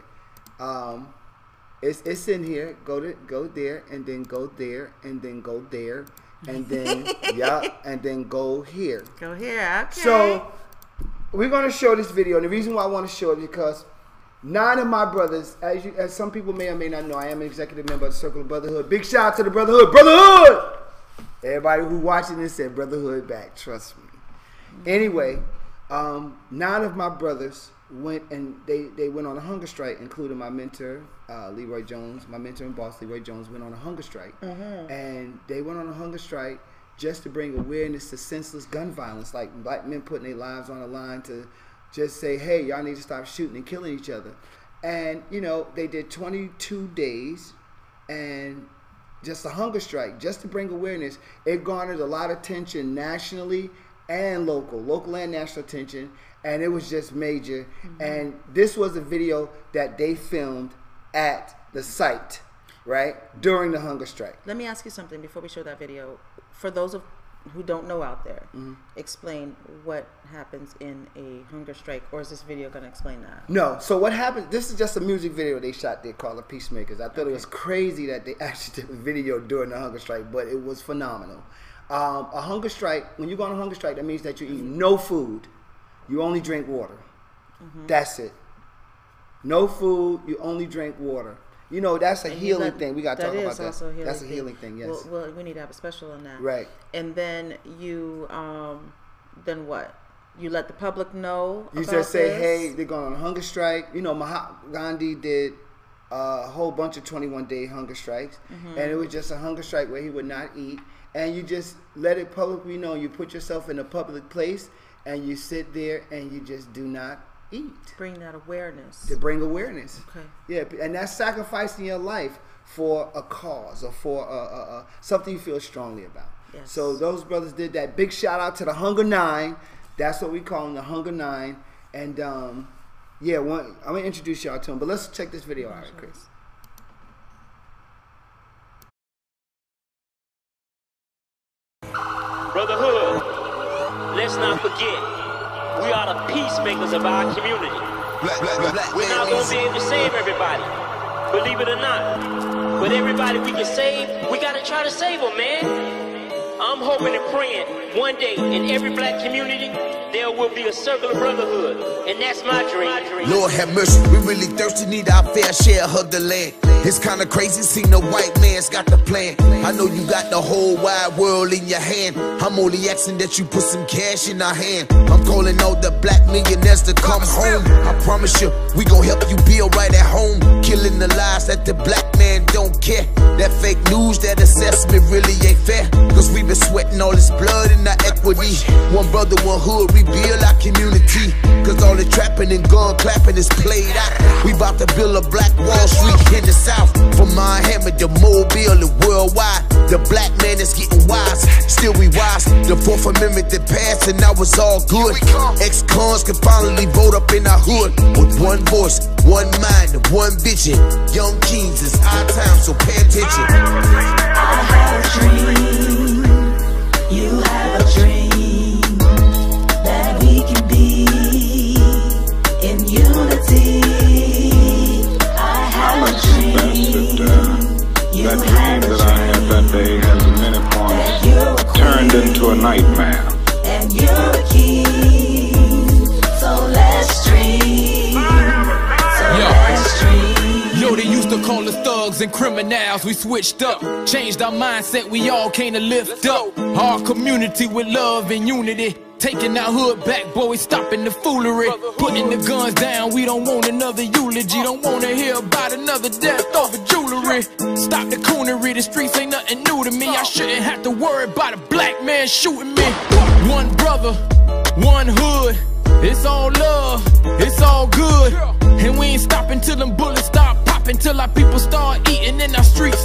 Um, it's it's in here. Go to go there and then go there and then go there and then yeah and then go here. Go here. Okay. So we're gonna show this video, and the reason why I want to show it is because nine of my brothers, as you, as some people may or may not know, I am an executive member of the Circle of Brotherhood. Big shout out to the Brotherhood, Brotherhood. Everybody who watching this said Brotherhood back. Trust me. Anyway, um, nine of my brothers went and they, they went on a hunger strike, including my mentor, uh, Leroy Jones. My mentor and boss, Leroy Jones, went on a hunger strike. And they went on a hunger strike just to bring awareness to senseless gun violence, like black men putting their lives on the line to just say, hey, y'all need to stop shooting and killing each other. And, you know, they did 22 days and just a hunger strike, just to bring awareness. It garnered a lot of attention nationally and local, local and national attention, and it was just major. Mm-hmm. And this was a video that they filmed at the site, right, during the hunger strike. Let me ask you something before we show that video. For those of who don't know out there, Mm-hmm. explain what happens in a hunger strike, or is this video going to explain that? No. So what happened? This is just a music video they shot there called "The Peacemakers." I thought it was crazy that they actually did a video during the hunger strike, but it was phenomenal. Um, a hunger strike. When you go on a hunger strike, that means that you eat no food. You only drink water. That's it. No food. You only drink water. You know that's a And healing let- thing. We got to talk about that. a healing that's a thing. healing thing. Yes. Well, well, we need to have a special on that. Right. And then you, um, then what? You let the public know. You just say, this? hey, they're going on a hunger strike. You know, Mahatma Gandhi did a whole bunch of 21 day hunger strikes. Mm-hmm. And it was just a hunger strike where he would not eat. And you just let it publicly know. You put yourself in a public place and you sit there and you just do not eat bring that awareness. to bring awareness. Okay. Yeah, and that's sacrificing your life for a cause or for a, a, a, something you feel strongly about. Yes. So those brothers did that. Big shout out to the Hunger Nine. That's what we call them, the Hunger Nine. And um, yeah, one, I'm gonna introduce y'all to them. But let's check this video out, right, Chris. Brotherhood, let's not forget, we are the peacemakers of our community. We're not going to be able to save everybody, believe it or not. But everybody we can save, we got to try to save them, man. I'm hoping and praying one day in every black community there will be a circle of brotherhood, and that's my dream. Lord have mercy, we really thirsty, need our fair share of the land. It's kinda crazy, seeing the white man's got the plan. I know you got the whole wide world in your hand. I'm only asking that you put some cash in our hand. I'm calling all the black millionaires to come home. I promise you, we gon' help you build right at home. Killing the lies that the black man don't care. That fake news, that assessment really ain't fair. Cause we been sweating all this blood and our equity. One brother, one hood, rebuild our community. Cause all the trapping and gun clapping is played out. We bout to build a black Wall Street in the South. From Miami to Mobile and worldwide. The black man is getting wise, still we wise. The Fourth Amendment that passed and now it's all good. Ex-cons can finally vote up in our hood. With one voice, one mind, and one vision. Young kings, it's our time, so pay attention. I have a dream. You have a dream that we can be in unity. I have a dream. You That dream that I had that day has many points turned into a nightmare. and you're thugs and criminals. We switched up, changed our mindset. We all came to lift up our community with love and unity. Taking our hood back, boy, we stopping the foolery. Putting the guns down, we don't want another eulogy. Don't wanna hear about another death over jewelry. Stop the coonery, the streets ain't nothing new to me. I shouldn't have to worry about a black man shooting me. One brother, one hood. It's all love, it's all good. And we ain't stopping till them bullets start Till our people start eating in our streets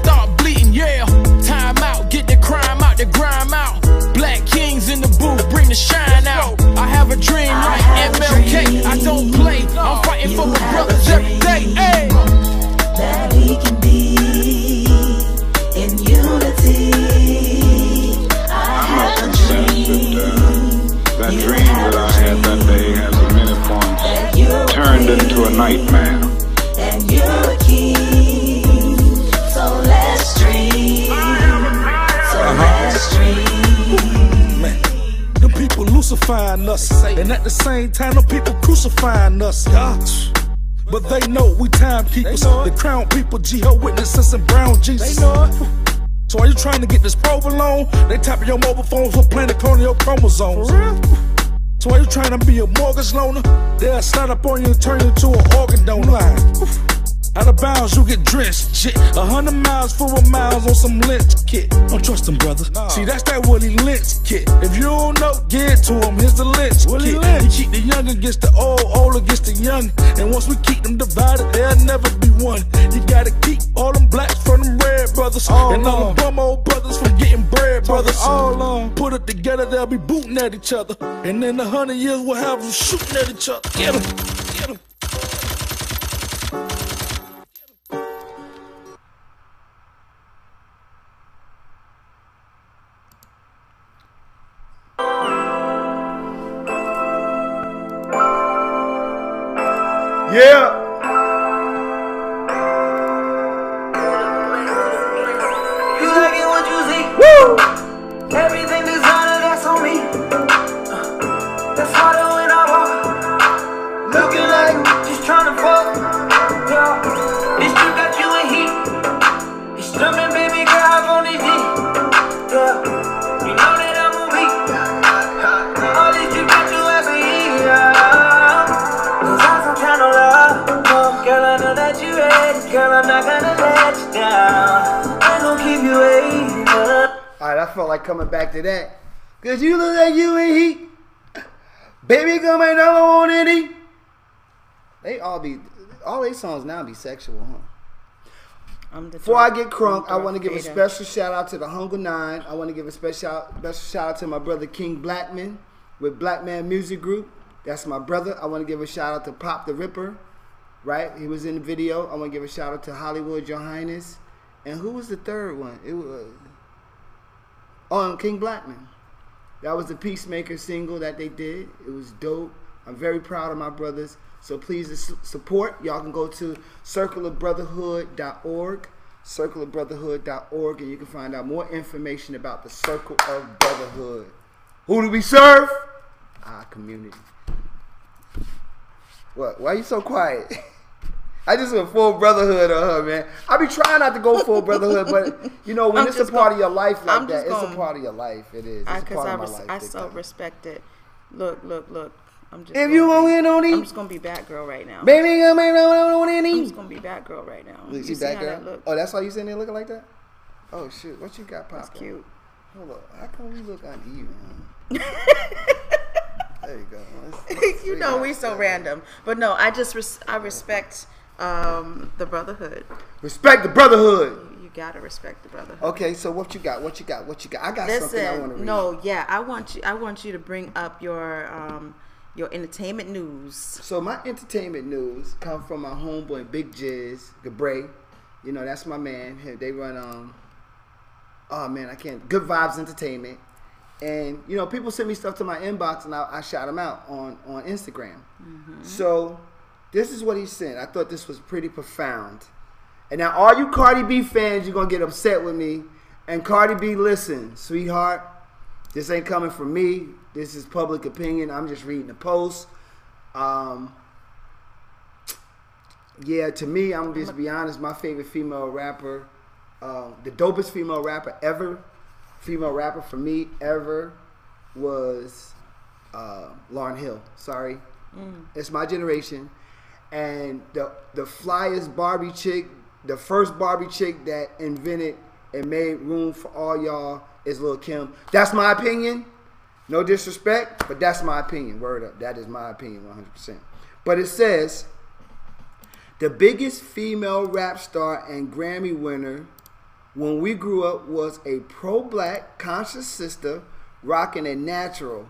we timekeepers. The crown people, Jehovah Witnesses, and brown Jesus. So are you trying to get this provolone? They tap your mobile phones with planet colonial chromosomes. So why you trying to be a mortgage loaner? They'll slide up on you and turn you into an organ donor. Out of bounds, you get drenched. Shit, a hundred miles, full of miles on some lynch kit. Don't trust them, brother. See, that's that Willie Lynch kit. If you don't know, get to him. Here's the Lynch Willie kit. Lynch. You keep the young against the old, old against the young. And once we keep them divided, there'll never be one. You gotta keep all them blacks from them red brothers. All and all them bum old brothers from getting bread, brothers. all on. Put it together, they'll be booting at each other. And in a hundred years, we'll have them shooting at each other. Get 'em, coming back to that. Cause you look like you in heat. Baby, come another one in heat. They all be, all these songs now be sexual, huh? Before I get crunk, I want to give a special shout out to the Hunger Nine. I want to give a special special shout out to my brother King Blackman with Black Man Music Group. That's my brother. I want to give a shout out to Pop the Ripper, right? He was in the video. I want to give a shout out to Hollywood Your Highness. And who was the third one? It was Oh, on King Blackman. That was the Peacemaker single that they did. It was dope. I'm very proud of my brothers. So please support. Y'all can go to circleofbrotherhood.org, circleofbrotherhood.org, and you can find out more information about the Circle of Brotherhood. Who do we serve? Our community. What? Why are you so quiet? I just went full brotherhood on her, man. I be trying not to go full brotherhood, but you know when I'm it's a part gon- of your life like I'm that, it's a part of your life. It is. It's I, a cause part I, of my res- life. I so time. respect it. Look, look, look. I'm just. If you want get on I'm it- just gonna be Batgirl right now. Baby, I'm just gonna be Batgirl right now. You see see that girl? Oh, that's why you sitting there looking like that? Oh shoot, what you got Pop? That's cute. Hold up, how come we look uneven? there you go. You know we so random, but no, I just res- I respect um, the brotherhood. Respect the brotherhood. You gotta respect the brotherhood. Okay, so what you got? What you got? What you got? I got something I want to Listen, read. no, yeah, I want you. I want you to bring up your um, your entertainment news. So my entertainment news come from my homeboy Big Jizz Gabray. You know that's my man. They run um. Oh man, I can't. Good Vibes Entertainment, and you know people send me stuff to my inbox, and I, I shout them out on on Instagram. So this is what he said. I thought this was pretty profound. And now all you Cardi B fans, you're gonna get upset with me. And Cardi B, listen, sweetheart, this ain't coming from me. This is public opinion. I'm just reading the post. Um, yeah, to me, I'm just be honest. My favorite female rapper, uh, the dopest female rapper ever, female rapper for me ever, was uh, Lauryn Hill. Sorry, Mm. it's my generation, and the the flyest Barbie chick, the first Barbie chick that invented and made room for all y'all is Lil Kim. That's my opinion. No disrespect, but that's my opinion. Word up. That is my opinion 100%. But it says the biggest female rap star and Grammy winner when we grew up was a pro black conscious sister rocking a natural.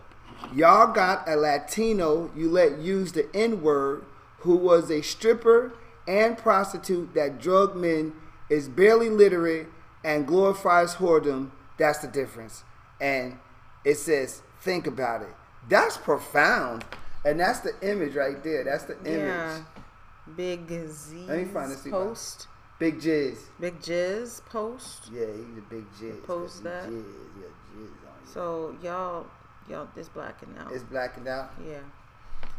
Y'all got a Latino you let use the N word who was a stripper and prostitute that drug men is barely literate and glorifies whoredom. That's the difference. And it says, think about it. That's profound. And that's the image right there. That's the image. Yeah. Big Z Let me find this. post. Big Jizz. Big Jizz post. Yeah, he's a big Jizz. Post that. Jizz. Yeah, Jizz on. So y'all, y'all, this blacking out. It's blacking out. Yeah.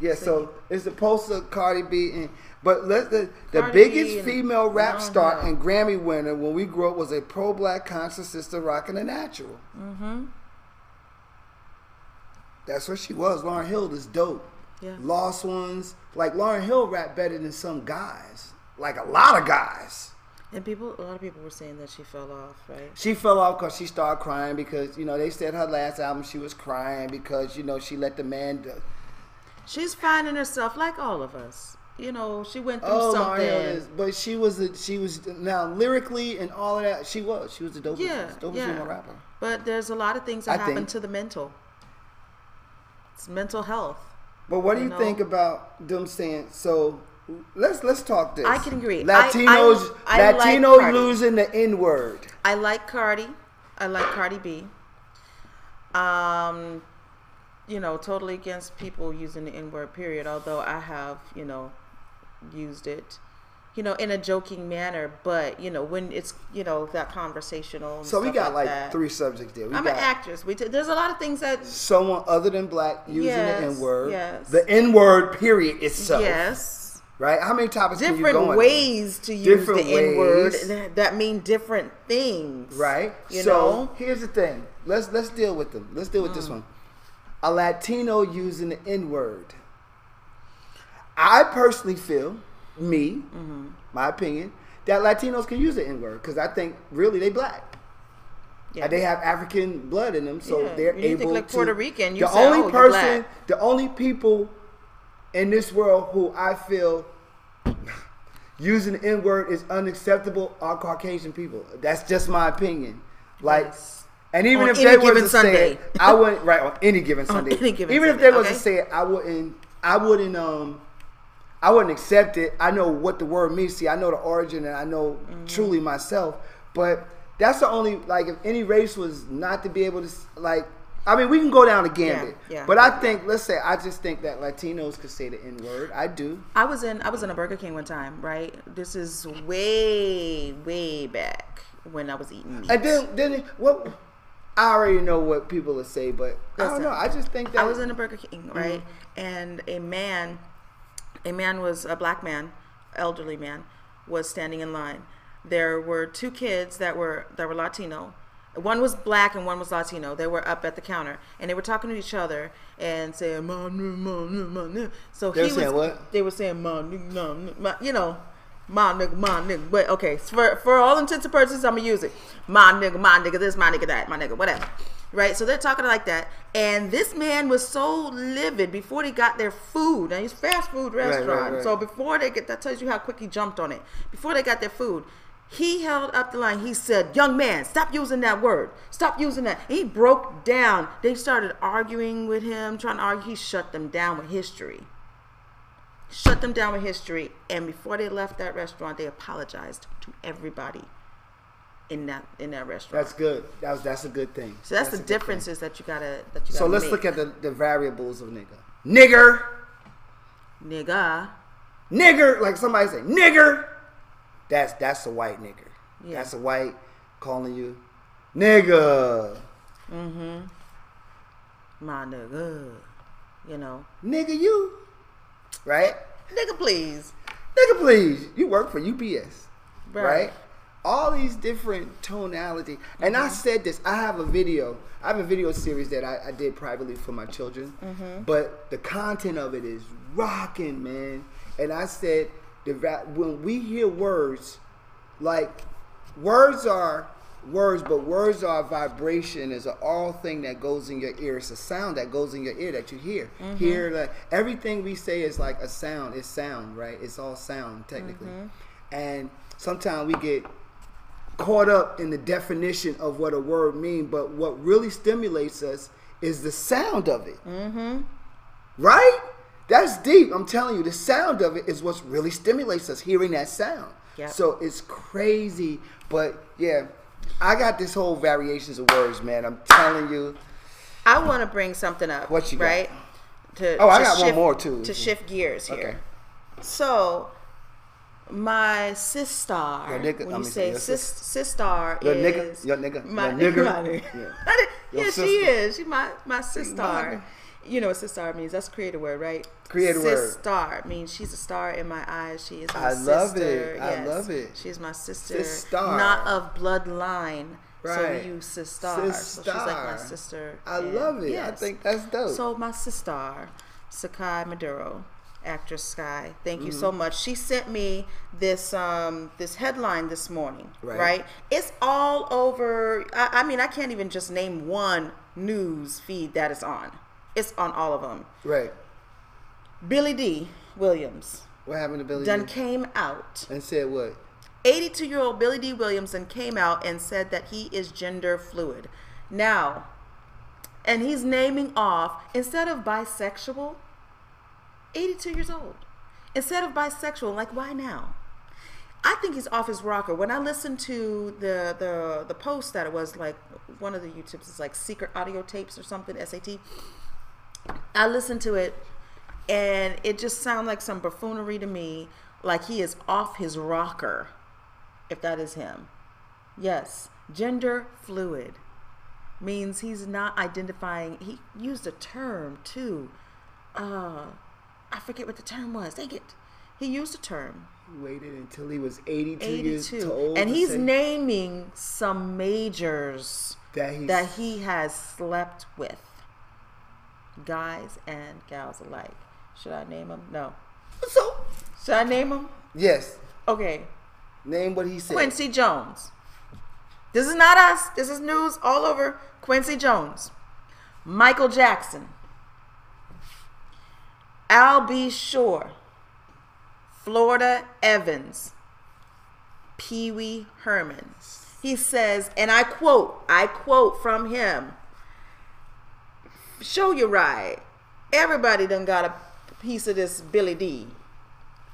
Yeah, so it's poster of Cardi B, and but let the the Cardi biggest B female rap star and Grammy winner when we grew up was a pro black conscious sister rocking the natural. Mm-hmm. That's what she was. Lauryn Hill is dope. Yeah. Lost ones. Like Lauryn Hill rap better than some guys. Like a lot of guys. And people, a lot of people were saying that she fell off, right? She fell off because she started crying because you know they said her last album she was crying because you know she let the man. Do- She's finding herself like all of us. You know, she went through oh, something. Is, but she was a, she was now lyrically and all of that she was she was a dope yeah, dopest yeah. female rapper. But there's a lot of things that I happen think- to the mental. It's mental health. But what do you, know? think about them saying so? Let's let's talk this. I can agree. Latinos I- I like Latinos Cardi. losing the N word. I like Cardi. I like Cardi B. Um, you know, totally against people using the N word. Period. Although I have, you know, used it, you know, in a joking manner. But you know, when it's you know that conversational. So we got like that. three subjects there. We I'm got an actress. We t- there's a lot of things that someone other than black using Yes, the N word. yes. The N word period itself. yes. Right? How many topics can you go Different ways to use Different the N word that, mean different things. Right? You so know. here's the thing. Let's let's deal with them. Let's deal with this Mm. one. A Latino using the N word. I personally feel, me, Mm-hmm. my opinion, that Latinos can use the N word because I think really they black. Yeah. They have African blood in them, so Yeah. they're You think able like to. Puerto Rican, you the say, only "Oh, person, black." the only people in this world who I feel using the N word is unacceptable are Caucasian people. That's just my opinion. Like, and even On if they was to say it, I wouldn't. Right on any given Sunday. any given even if Sunday, they was okay? to say it, I wouldn't. I wouldn't. Um, I wouldn't accept it. I know what the word means. See, I know the origin, and I know Mm-hmm. truly myself. But that's the only like if any race was not to be able to like. I mean, we can go down the gambit. yeah. But I think, let's say, I just think that Latinos could say the N word. I do. I was in I was in a Burger King one time, right? This is way way back when I was eating meat. And then, then what? I already know what people will say, but I don't know. I just think that I was in a Burger King, mm-hmm. right? And a man, a man was a black man, elderly man, was standing in line. There were two kids that were that were Latino. One was black and one was Latino. They were up at the counter and they were talking to each other and saying "ma ma ma nigga." So They were he saying was. what? They were saying "ma ma nigga," ma," you know. My nigga, my nigga. But okay, for for all intents and purposes, I'm gonna use it. My nigga, my nigga, this, my nigga, that, my nigga, whatever. Right? So they're talking like that. And this man was so livid before they got their food. Now, he's fast food Right, right, restaurant. right. So before they get, that tells you how quick he jumped on it. Before they got their food, he held up the line. He said, Young man, stop using that word. Stop using that. He broke down. They started arguing with him, trying to argue. He shut them down with history. Shut them down with history. And before they left that restaurant, they apologized to everybody in that in that restaurant. That's good. That was, that's a good thing. so that's, a the differences that you gotta that you gotta So let's make. look at the, the variables of nigga. Nigger, nigga. nigger. Like somebody say, nigger. That's that's a white nigger. Yeah. That's a white calling you nigga. Mm-hmm. My nigga. You know. Nigga, you. Right? Nigga, please. Nigga, please. You work for UPS. Right. Right? All these different tonality. And Mm-hmm. I said this. I have a video. I have a video series that I, I did privately for my children. Mhm. But the content of it is rocking, man. And I said, the when we hear words, like words are words, but words are vibration. Is an all thing that goes in your ear. It's a sound that goes in your ear that you hear. Mhm. Hear like everything we say is like a sound. It's sound, right? It's all sound technically. Mhm. And sometimes we get caught up in the definition of what a word means, but what really stimulates us is the sound of it. Mm-hmm. Right? That's deep. I'm telling you, the sound of it is what really stimulates us, hearing that sound. Yep. So it's crazy. But yeah, I got this whole variations of words, man. I'm telling you. I want to bring something up. What you got? right? To, Oh, I to got one more, too. To shift gears here. Okay. So, my sister. Your nigga- when I you mean, say your sis, sis- sister Your is nigga, your nigga, my, your nigga. my nigga. Yeah. yeah, she is. She my my sister. My- You know what sister means? That's creative word, right? Creative word. Sister means she's a star in my eyes. She is my I sister. love it. I Yes. love it. She's my sister. Sister. Not of bloodline, So Right. we use sister. So she's like my Sister. sister. I and- love it. I think that's dope. So my sister, Sakai Maduro, actress Sky. Thank you Mhm. so much. She sent me this um this headline this morning. Right. Right. It's all over. I, I mean, I can't even just name one news feed that is on. It's on all of them. Right. Billy Dee Williams What happened to Billy? done D? came out. And said what? 82 year old Billy D. Williamson came out and said that he is gender fluid. Now, and he's naming off, instead of bisexual, 82 years old. Instead of bisexual, like why now? I think he's off his rocker. When I listened to the the the post that it was like one of the YouTubes is like secret audio tapes or something, SAT. I listened to it and it just sounded like some buffoonery to me, like he is off his rocker, if that is him. Yes, gender fluid means he's not identifying. He used a term too. Uh, I forget what the term was. Dang it. He used a term. He waited until he was 82, years old. And he's naming some majors that, that he has slept with. Guys and gals alike. Should I name them? No. So, should I name them? Yes. Okay. Name what he said. Quincy Jones. This is not us. This is news all over. Quincy Jones. Michael Jackson. Al B. Sure. Florida Evans. Pee Wee Herman. He says, and I quote, I quote from him Show you right. Everybody done got a piece of this Billy D.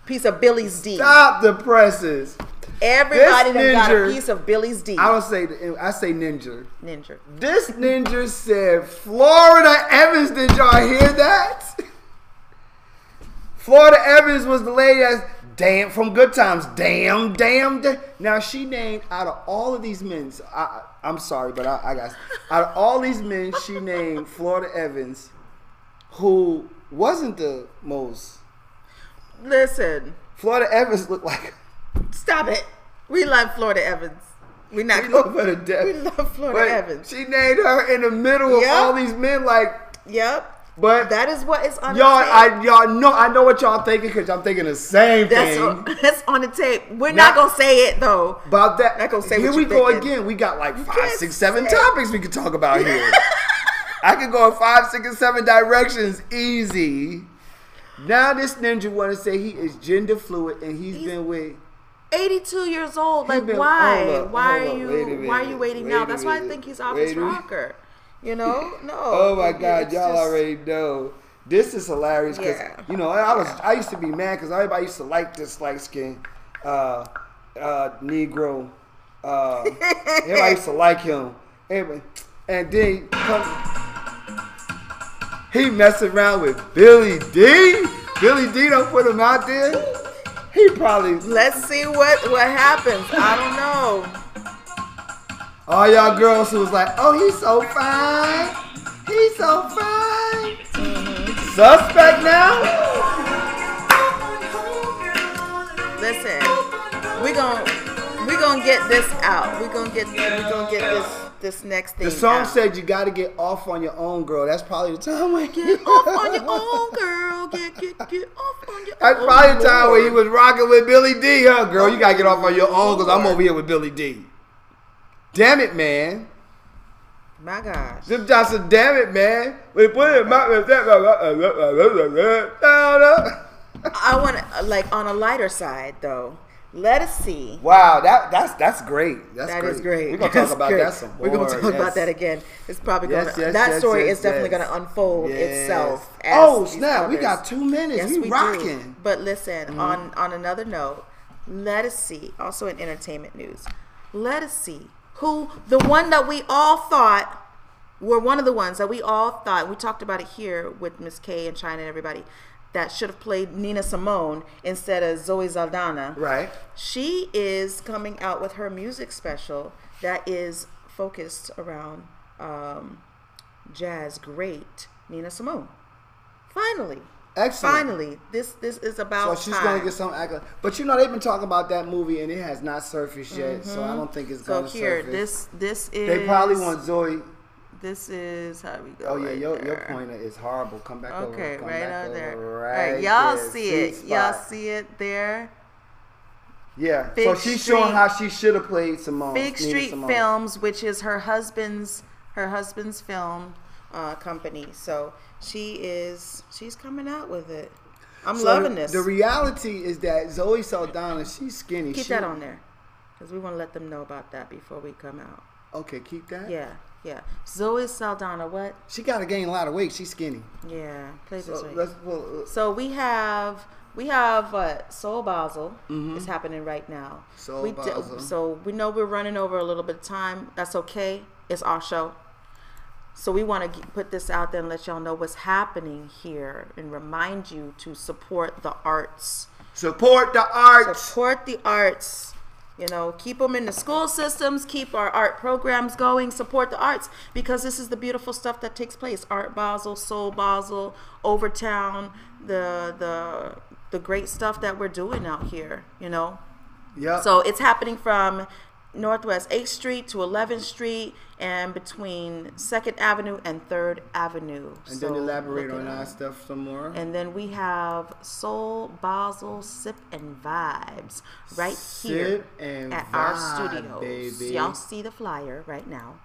Piece of Billy's D. Stop the presses. Everybody This done got a piece of Billy's D. I don't say I say ninja. Ninja. This ninja said Florida Evans. Did y'all hear that? Florida Evans was the lady that's damn from Good Times. Damn, damn. da- Now she named out of all of these men. I- I'm sorry, but I, I got out of all these men, she named Florida Evans, who wasn't the most. Listen, Florida Evans looked like stop it. We love Florida Evans. We not We love her to death. We love Florida But Evans. She named her in the middle of Yep. all these men, like. Yep. But that is what is on y'all. the tape. I y'all know. I know what y'all thinking because I'm thinking the same That's thing. on, that's on the tape. We're Not- not, gonna say it though. About that, Not gonna say here we go thinking. again. We got like five, six, seven topics we could talk about here. I could go in five, six, and seven directions easy. Now this ninja want to say he is gender fluid and he's been with. 82 years old. Like been- why? up, why are up, wait a you? Why are you waiting wait now? That's why I think he's off his rocker. You know? No. Oh my God, y'all just- already know. This is hilarious because Yeah. you know I was I used to be mad because everybody used to like this light skin uh, uh, Negro. Uh, everybody used to like him. Everybody, and then come, he messing around with Billy D. Billy D don't put him out there. He probably Let's see what what happens. I don't know. All y'all girls who was like, oh he's so fine, he's so fine. Suspect now. Listen, we gon' we gonna get this out. We gonna get we gonna get this this next thing. The song out. said you got to get off on your own, girl. That's probably the time when Get off on your own, girl. Get get get off on your own. That's own. probably the time when he was rocking with Billy D, huh, girl? You gotta get off on your own because I'm over here with Billy D. Damn it, man. My gosh. Jim Johnson, damn it, man. We put it in my. I want like on a lighter side though. Let us see. Wow, that that's that's great. That's That great. is great. We're gonna That's talk about great. that some more. We're gonna talk yes. about that again. It's probably gonna yes, that yes, story yes, is definitely gonna unfold itself. as Oh, snap. We got two minutes. Yes, We we rocking. Do. But listen, Mhm. on on another note, let us see. Also in entertainment news, let us see who the one that we all thought were one of the ones that we all thought we talked about it here with Miss K and China and everybody that should have played Nina Simone instead of Zoe Saldana. Right. She is coming out with her music special that is focused around um, jazz great Nina Simone. Finally. Excellent. Finally, this this is about So she's time. gonna get some accolade. But you know they've been talking about that movie and it has not surfaced yet, so I don't think it's Mm-hmm. So gonna here, surface. this this is. they probably want Zoe. This is how we go. Oh yeah, right your your pointer is horrible. Come back over. Okay, right over, there. Right right, y'all there, see it. sweet Y'all see it there. Yeah. Fig so she's showing Street- how she should have played Simone. Nina Street Simone. Films, which is her husband's her husband's film uh, company. So she is she's coming out with it. I'm So loving this. The reality is that Zoe Saldana, she's skinny. Keep She- that on there, because we want to let them know about that before we come out. Okay, keep that. Yeah, yeah. Zoe Saldana, what? She got to gain a lot of weight. She's skinny. Yeah, play So this let's well, uh, So we have we have what Soul Basel Mhm. is happening right now. Soul we d- so we know we're running over a little bit of time. That's okay. It's our show. So we want to put this out there and let y'all know what's happening here and remind you to support the arts. Support the arts. Support the arts. You know, keep them in the school systems, keep our art programs going, support the arts because this is the beautiful stuff that takes place. Art Basel, Soul Basel, Overtown, the the the great stuff that we're doing out here, you know. Yeah. So it's happening from Northwest 8th Street to 11th Street and between 2nd Avenue and 3rd Avenue. and So then elaborate on our stuff some more. And then we have Soul Basel Sip and Vibes right here Sip and at our Vibe, studios. baby. Y'all see the flyer right now.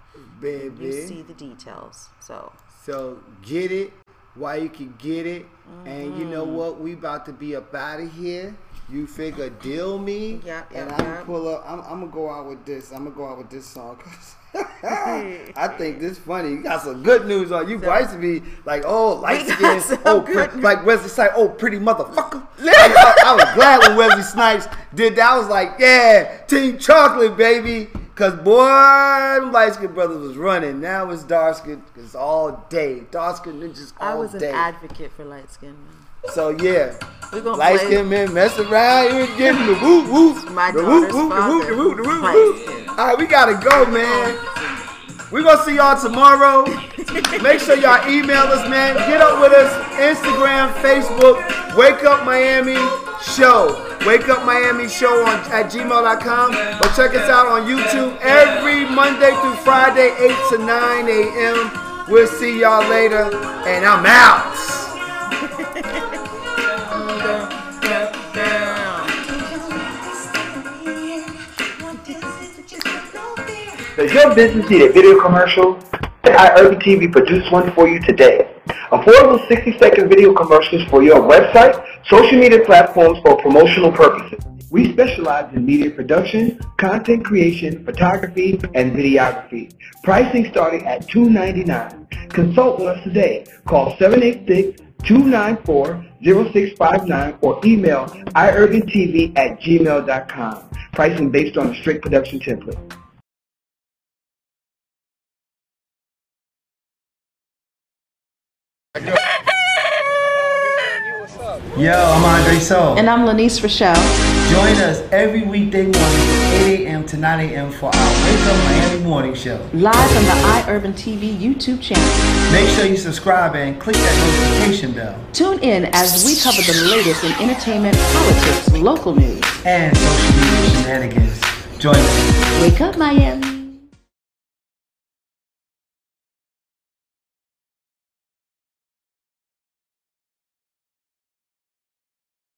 Baby. You see the details. So So get it while you can get it. And you know Mhm. what? We about to be up out of here. You figure deal me. Yeah, And yeah, I'm gonna pull up. I'm, I'm gonna go out with this. I'm gonna go out with this song. I think this funny. You got some good news on you. I used to be like, oh, light skin. Oh, pre- like Wesley Snipes. Oh, pretty motherfucker. I, I- was glad when Wesley Snipes did that. I was like, yeah, Team Chocolate, baby. Cause boy, light skin brothers was running. Now it's dark skin. It's all day. Dark skin ninjas all I was day. an advocate for light skin men. So yeah, We're gonna light play- skin men mess around. You was getting the whoop whoop, My the whoop whoop, the whoop, the whoop, the whoop, father, whoop. All right, we gotta go, man. We gonna see y'all tomorrow. Make sure y'all email us, man. Get up with us. Instagram, Facebook. Wake Up Miami Show. Wake Up Miami Show on at gmail.com. Or check us out on YouTube every Monday through Friday, 8 to 9 a.m. We'll see y'all later. And I'm out. Does your business need a video commercial? Urban TV produce one for you today. Affordable 60-second video commercials for your website, social media platforms, or promotional purposes. We specialize in media production, content creation, photography, and videography. Pricing starting at $2.99. Consult with us today. Call 786-294-0659 or email iurbantv at gmail.com. Pricing based on a strict production template. Yo, I'm Andre Soul. And I'm Lanice Rochelle. Join us every weekday morning from 8 a.m. to 9 a.m. for our Wake Up Miami morning show. Live on the iUrban TV YouTube channel. Make sure you subscribe and click that notification bell. Tune in as we cover the latest in entertainment, politics, local news, and social media shenanigans. Join us. Wake up, Miami.